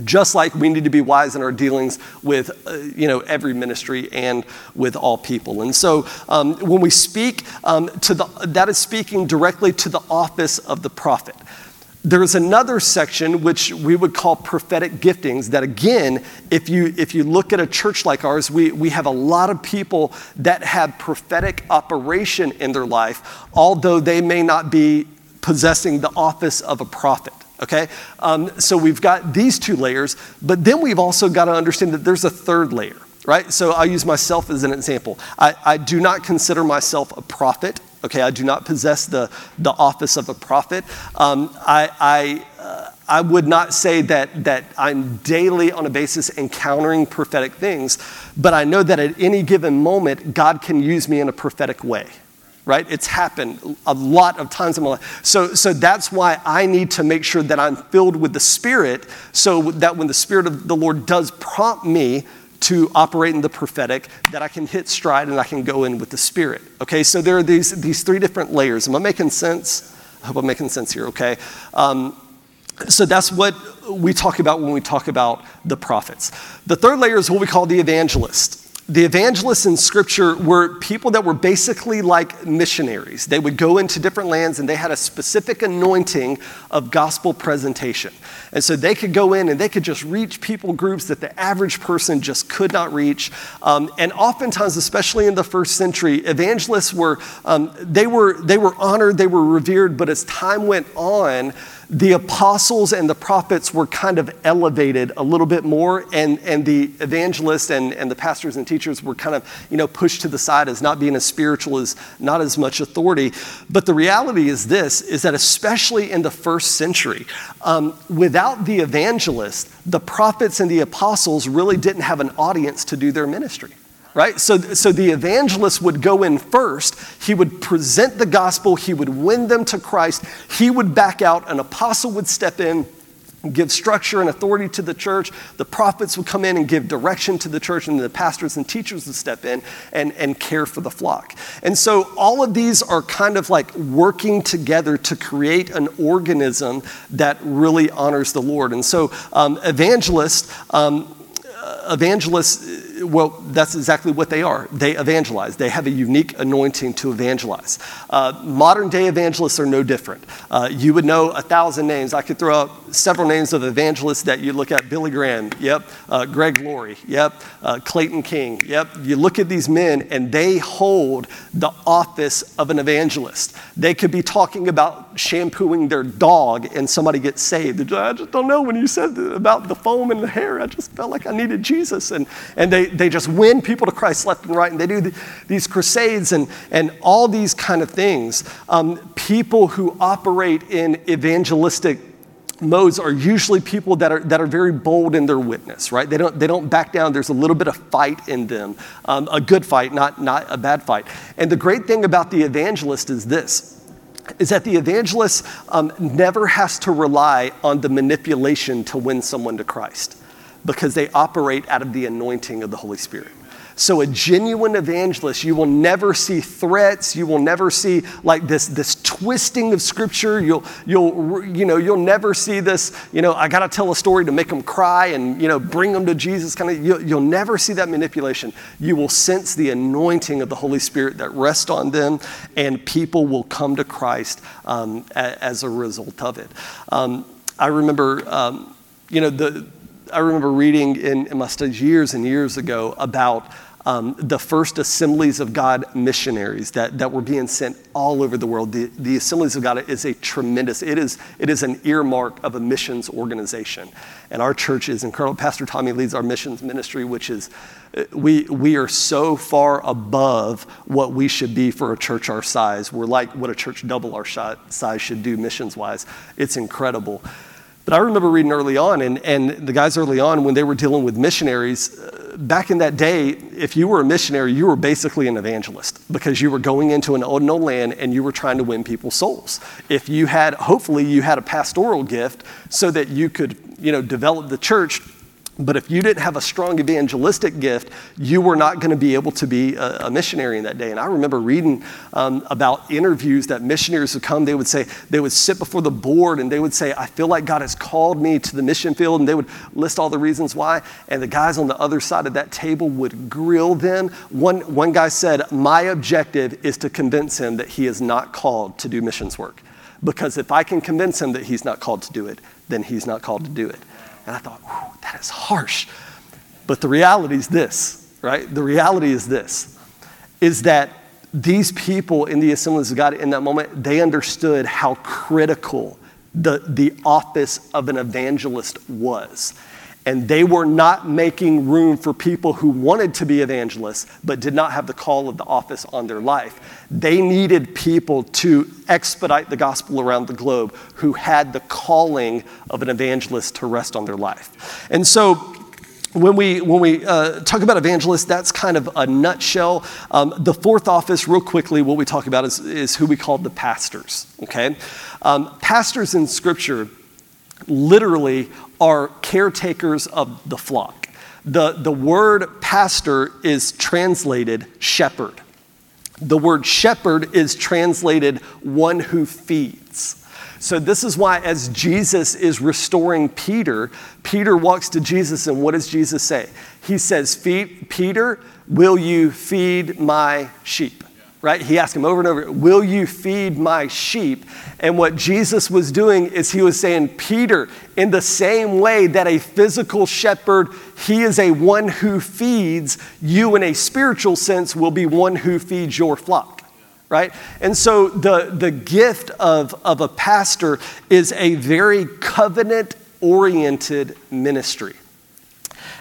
just like we need to be wise in our dealings with uh, you know every ministry and with all people. And so um, when we speak um, to the that is speaking directly to the office of the prophet. There's another section which we would call prophetic giftings that again if you if you look at a church like ours we, we have a lot of people that have prophetic operation in their life although they may not be possessing the office of a prophet okay? Um, so we've got these two layers, but then we've also got to understand that there's a third layer, right? So I'll use myself as an example. I, I do not consider myself a prophet, okay? I do not possess the, the office of a prophet. Um, I, I, uh, I would not say that, that I'm daily on a basis encountering prophetic things, but I know that at any given moment, God can use me in a prophetic way right? It's happened a lot of times in my life. So, so that's why I need to make sure that I'm filled with the Spirit so that when the Spirit of the Lord does prompt me to operate in the prophetic, that I can hit stride and I can go in with the Spirit. Okay, so there are these, these three different layers. Am I making sense? I hope I'm making sense here, okay? Um, so that's what we talk about when we talk about the prophets. The third layer is what we call the evangelist the evangelists in scripture were people that were basically like missionaries. They would go into different lands and they had a specific anointing of gospel presentation. And so they could go in and they could just reach people groups that the average person just could not reach. Um, and oftentimes, especially in the first century, evangelists were, um, they were, they were honored, they were revered, but as time went on, the apostles and the prophets were kind of elevated a little bit more, and, and the evangelists and, and the pastors and teachers were kind of you know, pushed to the side as not being as spiritual, as not as much authority. But the reality is this, is that especially in the first century, um, without the evangelists, the prophets and the apostles really didn't have an audience to do their ministry right? So, so the evangelist would go in first. He would present the gospel. He would win them to Christ. He would back out. An apostle would step in, give structure and authority to the church. The prophets would come in and give direction to the church, and the pastors and teachers would step in and, and care for the flock. And so all of these are kind of like working together to create an organism that really honors the Lord. And so um, evangelists, um, evangelists well, that's exactly what they are. They evangelize. They have a unique anointing to evangelize. Uh, modern day evangelists are no different. Uh, you would know a thousand names. I could throw out several names of evangelists that you look at Billy Graham, yep, uh, Greg Laurie, yep, uh, Clayton King, yep. You look at these men and they hold the office of an evangelist. They could be talking about shampooing their dog and somebody gets saved. I just don't know when you said about the foam in the hair, I just felt like I needed Jesus. And, and they, they just win people to Christ left and right, and they do the, these crusades and, and all these kind of things. Um, people who operate in evangelistic modes are usually people that are, that are very bold in their witness, right? They don't, they don't back down. There's a little bit of fight in them, um, a good fight, not, not a bad fight. And the great thing about the evangelist is this is that the evangelist um, never has to rely on the manipulation to win someone to Christ because they operate out of the anointing of the Holy Spirit. So, a genuine evangelist, you will never see threats. You will never see like this, this twisting of scripture. You'll, you'll, you know, you'll never see this, you know, I got to tell a story to make them cry and, you know, bring them to Jesus. Kind of, you'll, you'll never see that manipulation. You will sense the anointing of the Holy Spirit that rests on them, and people will come to Christ um, a, as a result of it. Um, I remember, um, you know, the, I remember reading in, in my studies years and years ago about um, the first Assemblies of God missionaries that, that were being sent all over the world. The, the Assemblies of God is a tremendous, it is, it is an earmark of a missions organization. And our church is incredible. Pastor Tommy leads our missions ministry, which is, we, we are so far above what we should be for a church our size. We're like what a church double our size should do missions wise. It's incredible. But I remember reading early on, and, and the guys early on, when they were dealing with missionaries, uh, back in that day, if you were a missionary, you were basically an evangelist because you were going into an unknown land and you were trying to win people's souls. If you had, hopefully, you had a pastoral gift so that you could, you know, develop the church but if you didn't have a strong evangelistic gift, you were not going to be able to be a, a, missionary in that day. And I remember reading um, about interviews that missionaries would come. They would say, they would sit before the board and they would say, I feel like God has called me to the mission field. And they would list all the reasons why. And the guys on the other side of that table would grill them. One, one guy said, My objective is to convince him that he is not called to do missions work. Because if I can convince him that he's not called to do it, then he's not called to do it. And I thought, that is harsh. But the reality is this, right? The reality is this, is that these people in the assemblies of God in that moment, they understood how critical the, the office of an evangelist was. And they were not making room for people who wanted to be evangelists but did not have the call of the office on their life. They needed people to expedite the gospel around the globe who had the calling of an evangelist to rest on their life. And so when we when we uh, talk about evangelists, that's kind of a nutshell. Um, the fourth office, real quickly, what we talk about is, is who we call the pastors. Okay, um, pastors in Scripture literally are caretakers of the flock. The the word pastor is translated shepherd. The word shepherd is translated one who feeds. So, this is why, as Jesus is restoring Peter, Peter walks to Jesus, and what does Jesus say? He says, Peter, will you feed my sheep? Right? He asked him over and over, Will you feed my sheep? And what Jesus was doing is he was saying, Peter, in the same way that a physical shepherd, he is a one who feeds, you in a spiritual sense will be one who feeds your flock right? And so the, the gift of, of a pastor is a very covenant oriented ministry.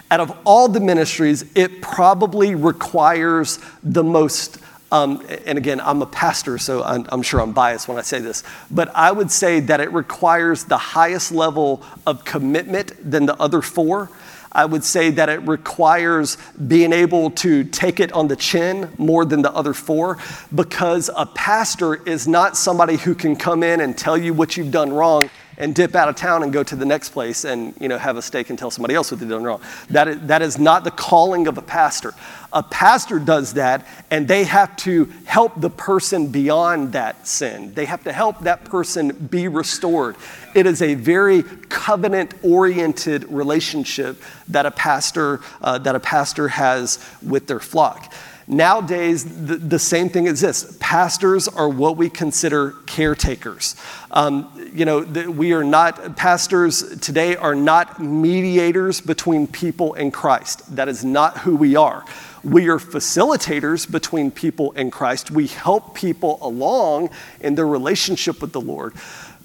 Out of all the ministries, it probably requires the most. Um, and again, I'm a pastor, so I'm, I'm sure I'm biased when I say this, but I would say that it requires the highest level of commitment than the other four I would say that it requires being able to take it on the chin more than the other four because a pastor is not somebody who can come in and tell you what you've done wrong and dip out of town and go to the next place and you know have a steak and tell somebody else what they've done wrong. That is, that is not the calling of a pastor. A pastor does that and they have to help the person beyond that sin. They have to help that person be restored. It is a very covenant oriented relationship that a pastor uh, that a pastor has with their flock. Nowadays, the, the, same thing exists. Pastors are what we consider caretakers. Um, you know, the, we are not, pastors today are not mediators between people and Christ. That is not who we are. We are facilitators between people and Christ. We help people along in their relationship with the Lord.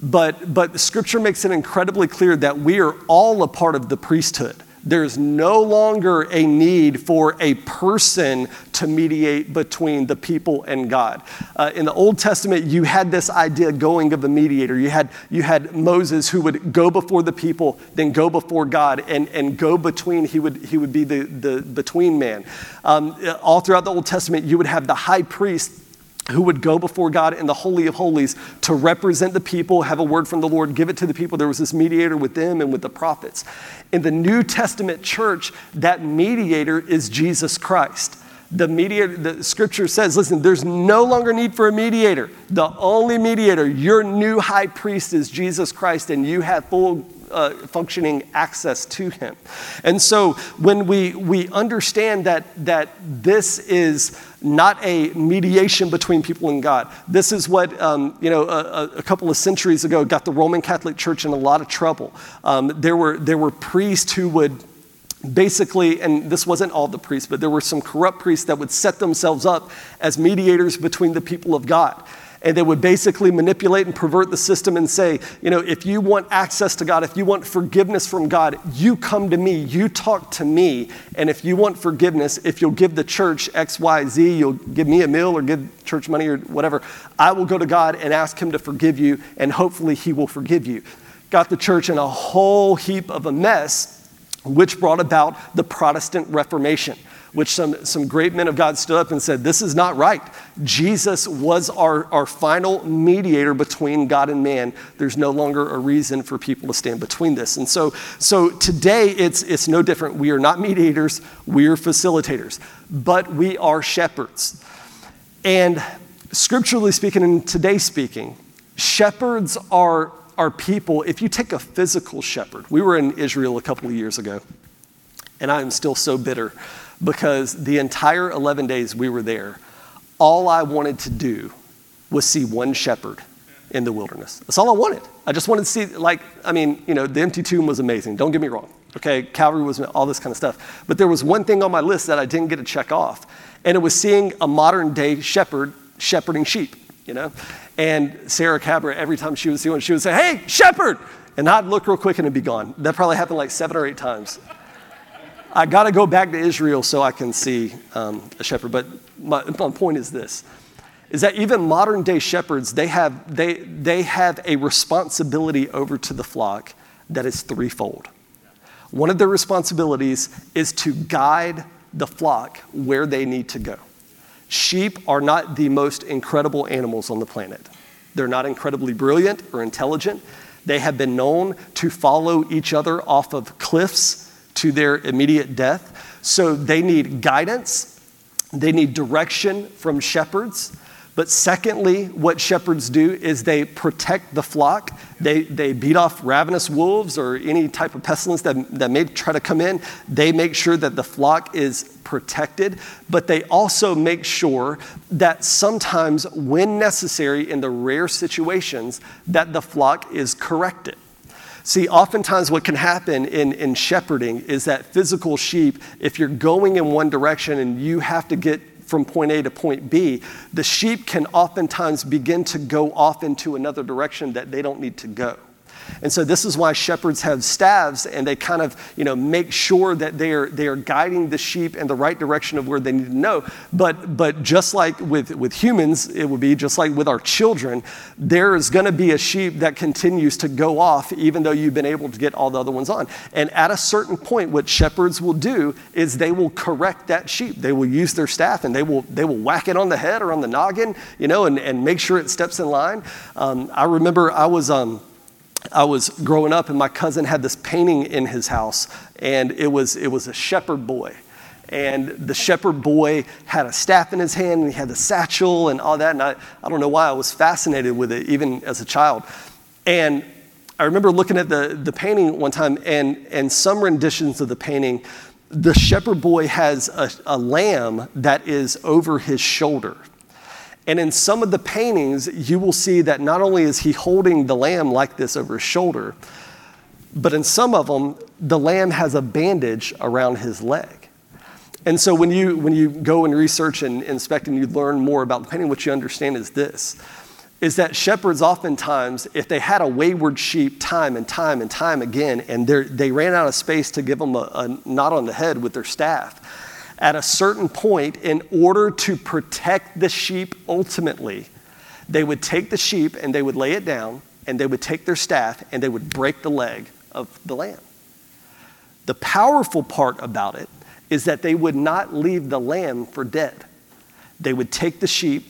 But, but scripture makes it incredibly clear that we are all a part of the priesthood. There's no longer a need for a person to mediate between the people and God. Uh, in the Old Testament, you had this idea going of a mediator. You had, you had Moses who would go before the people, then go before God, and, and go between. He would, he would be the, the between man. Um, all throughout the Old Testament, you would have the high priest who would go before God in the Holy of Holies to represent the people, have a word from the Lord, give it to the people. There was this mediator with them and with the prophets. In the New Testament church, that mediator is Jesus Christ. The mediator, the scripture says, listen, there's no longer need for a mediator. The only mediator, your new high priest is Jesus Christ, and you have full uh, functioning access to him. And so when we, we understand that, that this is not a mediation between people and God. This is what, um, you know, a, a, couple of centuries ago got the Roman Catholic Church in a lot of trouble. Um, there, were, there were priests who would basically, and this wasn't all the priests, but there were some corrupt priests that would set themselves up as mediators between the people of God and they would basically manipulate and pervert the system and say, you know, if you want access to God, if you want forgiveness from God, you come to me, you talk to me. And if you want forgiveness, if you'll give the church X, Y, Z, you'll give me a meal or give church money or whatever, I will go to God and ask Him to forgive you, and hopefully He will forgive you. Got the church in a whole heap of a mess, which brought about the Protestant Reformation which some, some great men of God stood up and said, This is not right. Jesus was our, our final mediator between God and man. There's no longer a reason for people to stand between this. And so, so today, it's, it's no different. We are not mediators, we are facilitators, but we are shepherds. And scripturally speaking, and today speaking, shepherds are, are people. If you take a physical shepherd, we were in Israel a couple of years ago, and I am still so bitter because the entire 11 days we were there, all I wanted to do was see one shepherd in the wilderness. That's all I wanted. I just wanted to see, like, I mean, you know, the empty tomb was amazing. Don't get me wrong. Okay, Calvary was all this kind of stuff. But there was one thing on my list that I didn't get to check off, and it was seeing a modern day shepherd shepherding sheep, you know? And Sarah Cabra, every time she would see one, she would say, Hey, shepherd! And I'd look real quick and it'd be gone. That probably happened like seven or eight times. I got to go back to Israel so I can see um, a shepherd. But my, my point is this is that even modern day shepherds, they have, they, they have a responsibility over to the flock that is threefold. one of their responsibilities is to guide the flock where they need to go. Sheep are not the most incredible animals on the planet. They're not incredibly brilliant or intelligent. They have been known to follow each other off of cliffs to their immediate death. So they need guidance, they need direction from shepherds. But secondly, what shepherds do is they protect the flock. They, they beat off ravenous wolves or any type of pestilence that, that may try to come in. They make sure that the flock is protected, but they also make sure that sometimes, when necessary, in the rare situations, that the flock is corrected. See, oftentimes what can happen in, in shepherding is that physical sheep, if you're going in one direction and you have to get from point A to point B, the sheep can oftentimes begin to go off into another direction that they don't need to go. And so this is why shepherds have staves and they kind of, you know, make sure that they are, they are guiding the sheep in the right direction of where they need to know. But, but just like with, with humans, it would be just like with our children, there is going to be a sheep that continues to go off even though you've been able to get all the other ones on. And at a certain point, what shepherds will do is they will correct that sheep. They will use their staff and they will, they will whack it on the head or on the noggin, you know, and, and make sure it steps in line. Um, I remember I was, um, I was growing up, and my cousin had this painting in his house, and it was, it was a shepherd boy. And the shepherd boy had a staff in his hand, and he had the satchel and all that. And I, I don't know why I was fascinated with it, even as a child. And I remember looking at the, the painting one time, and, and some renditions of the painting, the shepherd boy has a, a lamb that is over his shoulder. And in some of the paintings, you will see that not only is he holding the lamb like this over his shoulder, but in some of them, the lamb has a bandage around his leg. And so when you, when you go and research and inspect and you learn more about the painting, what you understand is this is that shepherds oftentimes, if they had a wayward sheep time and time and time again, and they ran out of space to give them a, a knot on the head with their staff, at a certain point, in order to protect the sheep ultimately, they would take the sheep and they would lay it down, and they would take their staff and they would break the leg of the lamb. The powerful part about it is that they would not leave the lamb for dead. They would take the sheep,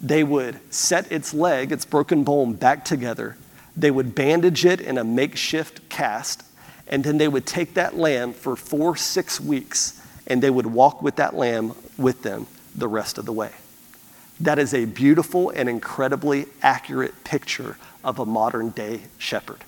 they would set its leg, its broken bone, back together, they would bandage it in a makeshift cast, and then they would take that lamb for four, six weeks and they would walk with that lamb with them the rest of the way. That is a beautiful and incredibly accurate picture of a modern day shepherd.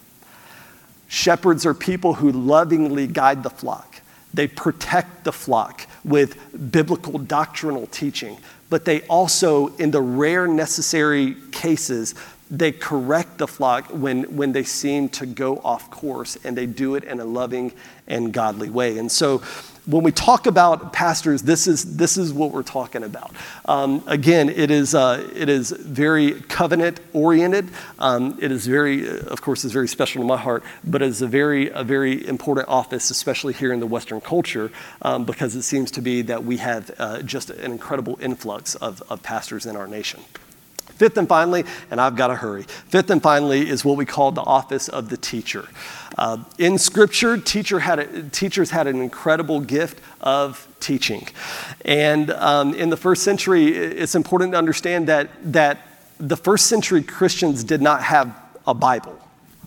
Shepherds are people who lovingly guide the flock. They protect the flock with biblical doctrinal teaching, but they also, in the rare necessary cases, they correct the flock when, when they seem to go off course, and they do it in a loving and godly way. And so, when we talk about pastors, this is, this is what we're talking about. Um, again, it is, uh, it is very covenant oriented. Um, it is very, of course, is very special to my heart, but it's a very, a very important office, especially here in the Western culture, um, because it seems to be that we have uh, just an incredible influx of, of pastors in our nation. Fifth and finally, and I've got to hurry, fifth and finally is what we call the office of the teacher. Uh, in Scripture, teacher had a, teachers had an incredible gift of teaching. And um, in the first century, it's important to understand that, that the first century Christians did not have a Bible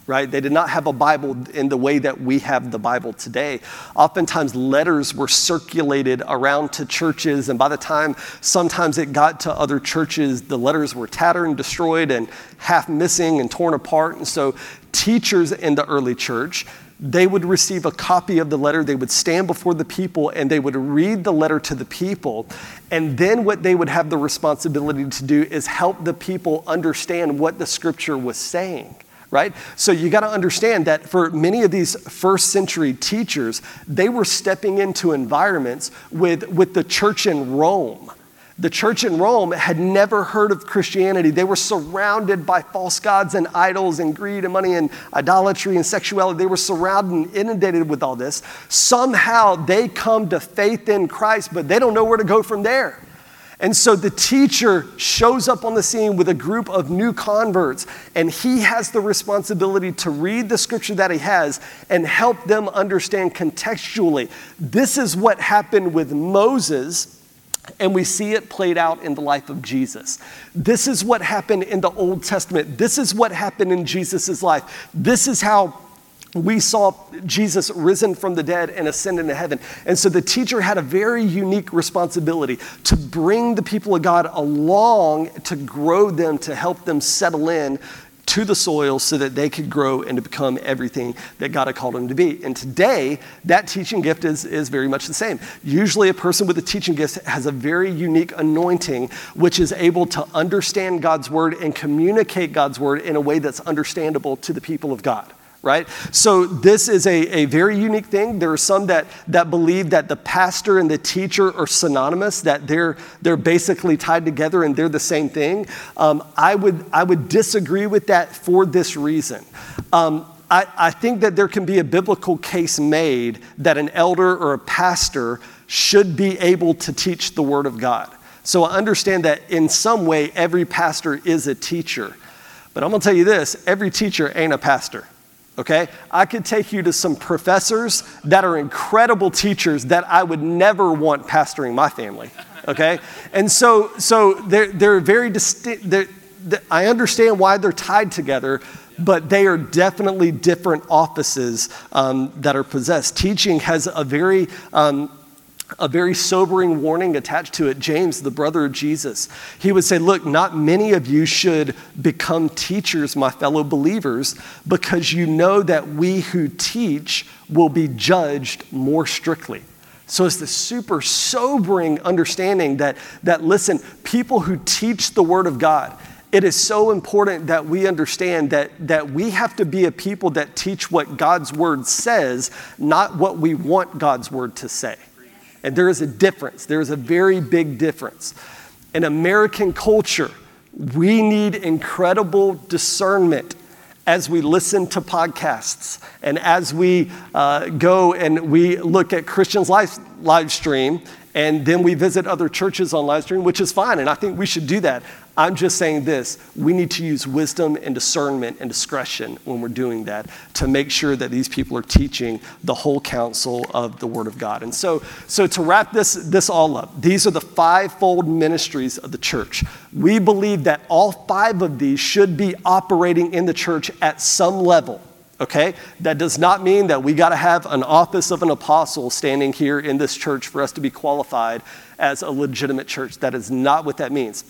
right? They did not have a Bible in the way that we have the Bible today. Oftentimes, letters were circulated around to churches, and by the time sometimes it got to other churches, the letters were tattered and destroyed and half missing and torn apart. And so, teachers in the early church they would receive a copy of the letter. They would stand before the people and they would read the letter to the people. And then, what they would have the responsibility to do is help the people understand what the scripture was saying right? So you got to understand that for many of these first century teachers, they were stepping into environments with, with the church in Rome. The church in Rome had never heard of Christianity. They were surrounded by false gods and idols and greed and money and idolatry and sexuality. They were surrounded and inundated with all this. Somehow they come to faith in Christ, but they don't know where to go from there. And so the teacher shows up on the scene with a group of new converts, and he has the responsibility to read the scripture that he has and help them understand contextually. This is what happened with Moses. And we see it played out in the life of Jesus. This is what happened in the Old Testament. This is what happened in Jesus' life. This is how we saw Jesus risen from the dead and ascend into heaven. And so the teacher had a very unique responsibility to bring the people of God along, to grow them, to help them settle in to the soil so that they could grow and to become everything that God had called them to be. And today, that teaching gift is, is very much the same. Usually, a person with a teaching gift has a very unique anointing, which is able to understand God's word and communicate God's word in a way that's understandable to the people of God right? So this is a, a very unique thing. There are some that, that believe that the pastor and the teacher are synonymous, that they're, they're basically tied together and they're the same thing. Um, I, would, I would disagree with that for this reason. Um, I, I think that there can be a biblical case made that an elder or a pastor should be able to teach the Word of God. So I understand that in some way every pastor is a teacher. But I'm going to tell you this every teacher ain't a pastor okay? I could take you to some professors that are incredible teachers that I would never want pastoring my family, okay? And so, so they're, they're very distinct. They're, I understand why they're tied together, but they are definitely different offices um, that are possessed. Teaching has a very um, a very sobering warning attached to it. James, the brother of Jesus, he would say, Look, not many of you should become teachers, my fellow believers, because you know that we who teach will be judged more strictly. So it's the super sobering understanding that, that listen, people who teach the Word of God, it is so important that we understand that, that we have to be a people that teach what God's Word says, not what we want God's Word to say. And there is a difference. There is a very big difference. In American culture, we need incredible discernment as we listen to podcasts and as we uh, go and we look at Christians' live, live stream and then we visit other churches on live stream, which is fine, and I think we should do that. I'm just saying this we need to use wisdom and discernment and discretion when we're doing that to make sure that these people are teaching the whole counsel of the Word of God. And so, so to wrap this, this all up, these are the fivefold ministries of the church. We believe that all five of these should be operating in the church at some level okay? That does not mean that we got to have an office of an apostle standing here in this church for us to be qualified as a legitimate church. That is not what that means.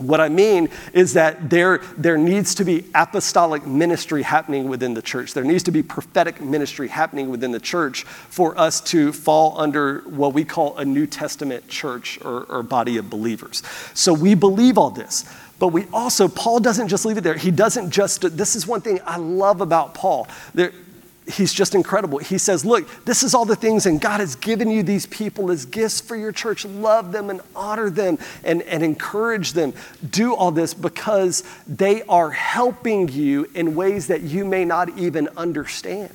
What I mean is that there, there needs to be apostolic ministry happening within the church. There needs to be prophetic ministry happening within the church for us to fall under what we call a New Testament church or, or body of believers. So we believe all this. But we also, Paul doesn't just leave it there. He doesn't just, this is one thing I love about Paul. There, he's just incredible. He says, Look, this is all the things, and God has given you these people as gifts for your church. Love them and honor them and, and encourage them. Do all this because they are helping you in ways that you may not even understand.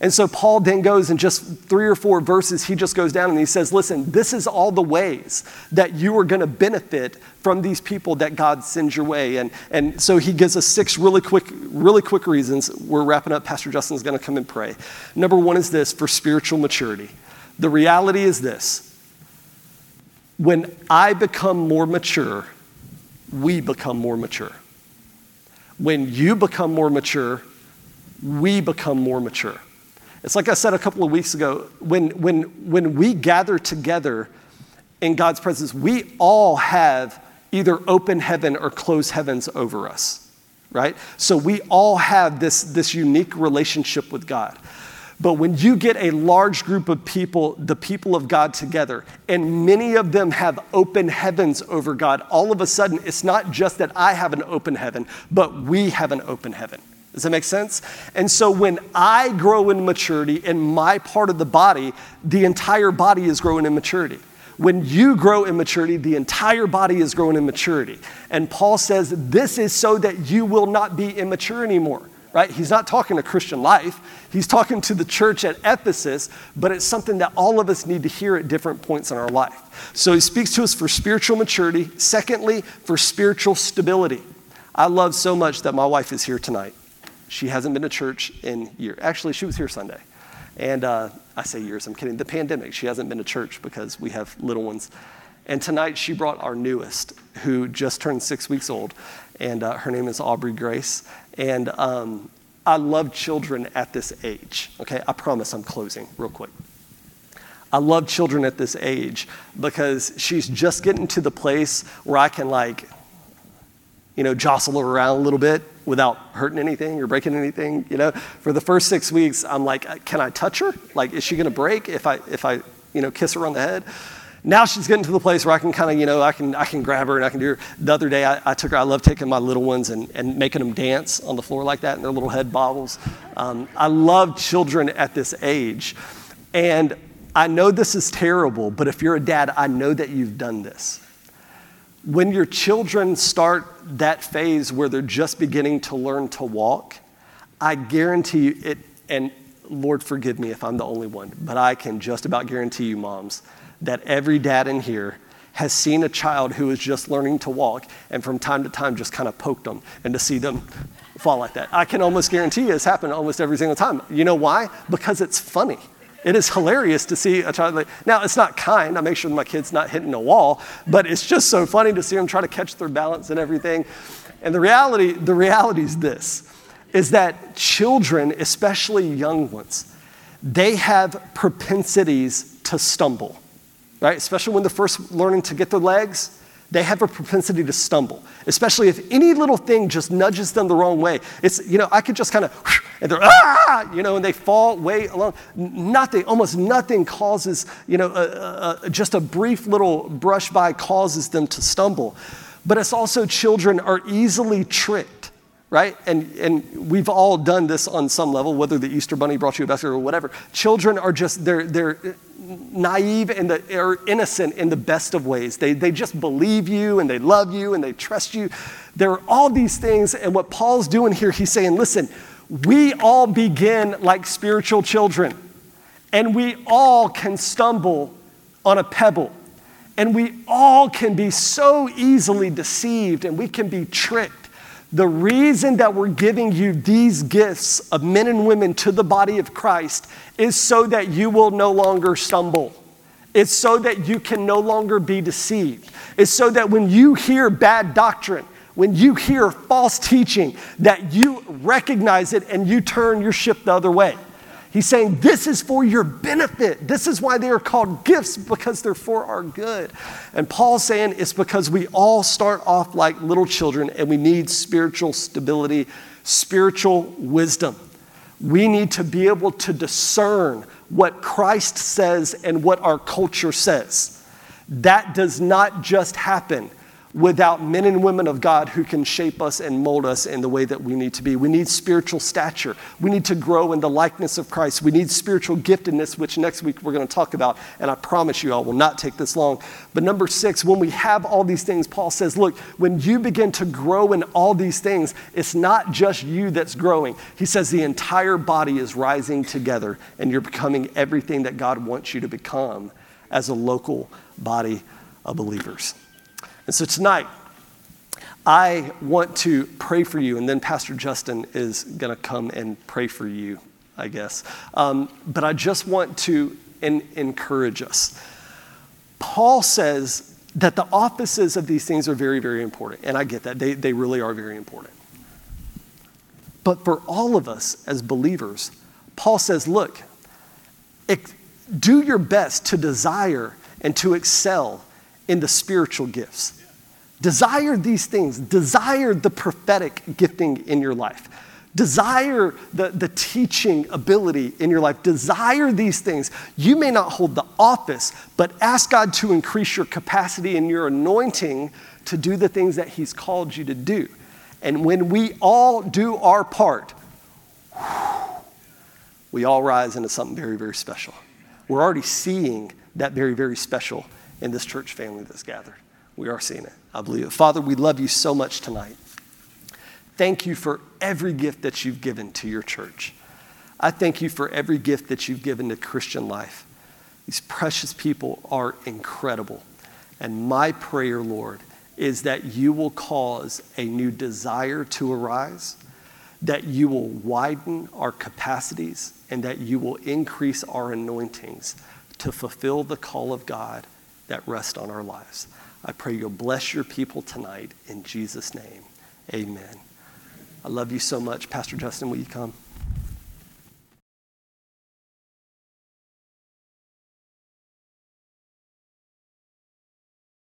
And so Paul then goes in just three or four verses, he just goes down and he says, Listen, this is all the ways that you are going to benefit from these people that God sends your way. And, and so he gives us six really quick, really quick reasons. We're wrapping up. Pastor Justin's going to come and pray. Number one is this for spiritual maturity. The reality is this when I become more mature, we become more mature. When you become more mature, we become more mature. It's like I said a couple of weeks ago when, when, when we gather together in God's presence, we all have either open heaven or closed heavens over us, right? So we all have this, this unique relationship with God. But when you get a large group of people, the people of God together, and many of them have open heavens over God, all of a sudden it's not just that I have an open heaven, but we have an open heaven. Does that make sense? And so when I grow in maturity in my part of the body, the entire body is growing in maturity. When you grow in maturity, the entire body is growing in maturity. And Paul says this is so that you will not be immature anymore right? He's not talking to Christian life. He's talking to the church at Ephesus, but it's something that all of us need to hear at different points in our life. So he speaks to us for spiritual maturity. Secondly, for spiritual stability. I love so much that my wife is here tonight. She hasn't been to church in years. Actually, she was here Sunday. And uh, I say years, I'm kidding. The pandemic, she hasn't been to church because we have little ones. And tonight she brought our newest, who just turned six weeks old, and uh, her name is Aubrey Grace. And um, I love children at this age. Okay, I promise I'm closing real quick. I love children at this age because she's just getting to the place where I can, like, you know, jostle her around a little bit without hurting anything or breaking anything. You know, for the first six weeks, I'm like, can I touch her? Like, is she to break if I if I you know kiss her on the head? Now she's getting to the place where I can kind of, you know, I can, I can grab her and I can do her. The other day I, I took her, I love taking my little ones and, and making them dance on the floor like that and their little head bobbles. Um, I love children at this age. And I know this is terrible, but if you're a dad, I know that you've done this. When your children start that phase where they're just beginning to learn to walk, I guarantee you it, and Lord forgive me if I'm the only one, but I can just about guarantee you, moms, that every dad in here has seen a child who is just learning to walk and from time to time just kind of poked them and to see them fall like that. I can almost guarantee you it's happened almost every single time. You know why? Because it's funny. It is hilarious to see a child like, now it's not kind. I make sure my kid's not hitting a wall, but it's just so funny to see them try to catch their balance and everything. And the reality, the reality is this, is that children, especially young ones, they have propensities to stumble right? Especially when they're first learning to get their legs, they have a propensity to stumble, especially if any little thing just nudges them the wrong way. It's, you know, I could just kind of, and they're, ah, you know, and they fall way along. Nothing, almost nothing causes, you know, a, a, just a brief little brush by causes them to stumble. But it's also children are easily tricked right? And, and we've all done this on some level, whether the Easter Bunny brought you a basket or whatever. Children are just, they're, they're naive and the, are innocent in the best of ways. They, they just believe you and they love you and they trust you. There are all these things. And what Paul's doing here, he's saying, listen, we all begin like spiritual children, and we all can stumble on a pebble. And we all can be so easily deceived and we can be tricked. The reason that we're giving you these gifts of men and women to the body of Christ is so that you will no longer stumble. It's so that you can no longer be deceived. It's so that when you hear bad doctrine, when you hear false teaching, that you recognize it and you turn your ship the other way. He's saying this is for your benefit. This is why they are called gifts because they're for our good. And Paul's saying it's because we all start off like little children and we need spiritual stability, spiritual wisdom. We need to be able to discern what Christ says and what our culture says. That does not just happen without men and women of God who can shape us and mold us in the way that we need to be. We need spiritual stature. We need to grow in the likeness of Christ. We need spiritual giftedness, which next week we're going to talk about. And I promise you, I will not take this long. But number six, when we have all these things, Paul says, look, when you begin to grow in all these things, it's not just you that's growing. He says the entire body is rising together and you're becoming everything that God wants you to become as a local body of believers. And so tonight, I want to pray for you, and then Pastor Justin is going to come and pray for you, I guess. Um, but I just want to in, encourage us. Paul says that the offices of these things are very, very important, and I get that. They, they really are very important. But for all of us as believers, Paul says, look, do your best to desire and to excel in the spiritual gifts. Desire these things. Desire the prophetic gifting in your life. Desire the, the teaching ability in your life. Desire these things. You may not hold the office, but ask God to increase your capacity and your anointing to do the things that He's called you to do. And when we all do our part, we all rise into something very, very special. We're already seeing that very, very special in this church family that's gathered. We are seeing it. I believe it. Father, we love you so much tonight. thank you for every gift that you've given to your church. I thank you for every gift that you've given to Christian life. These precious people are incredible. And my prayer, Lord, is that you will cause a new desire to arise, that you will widen our capacities, and that you will increase our anointings to fulfill the call of God that rest on our lives. I pray you'll bless your people tonight in Jesus' name. Amen. I love you so much. Pastor Justin, will you come?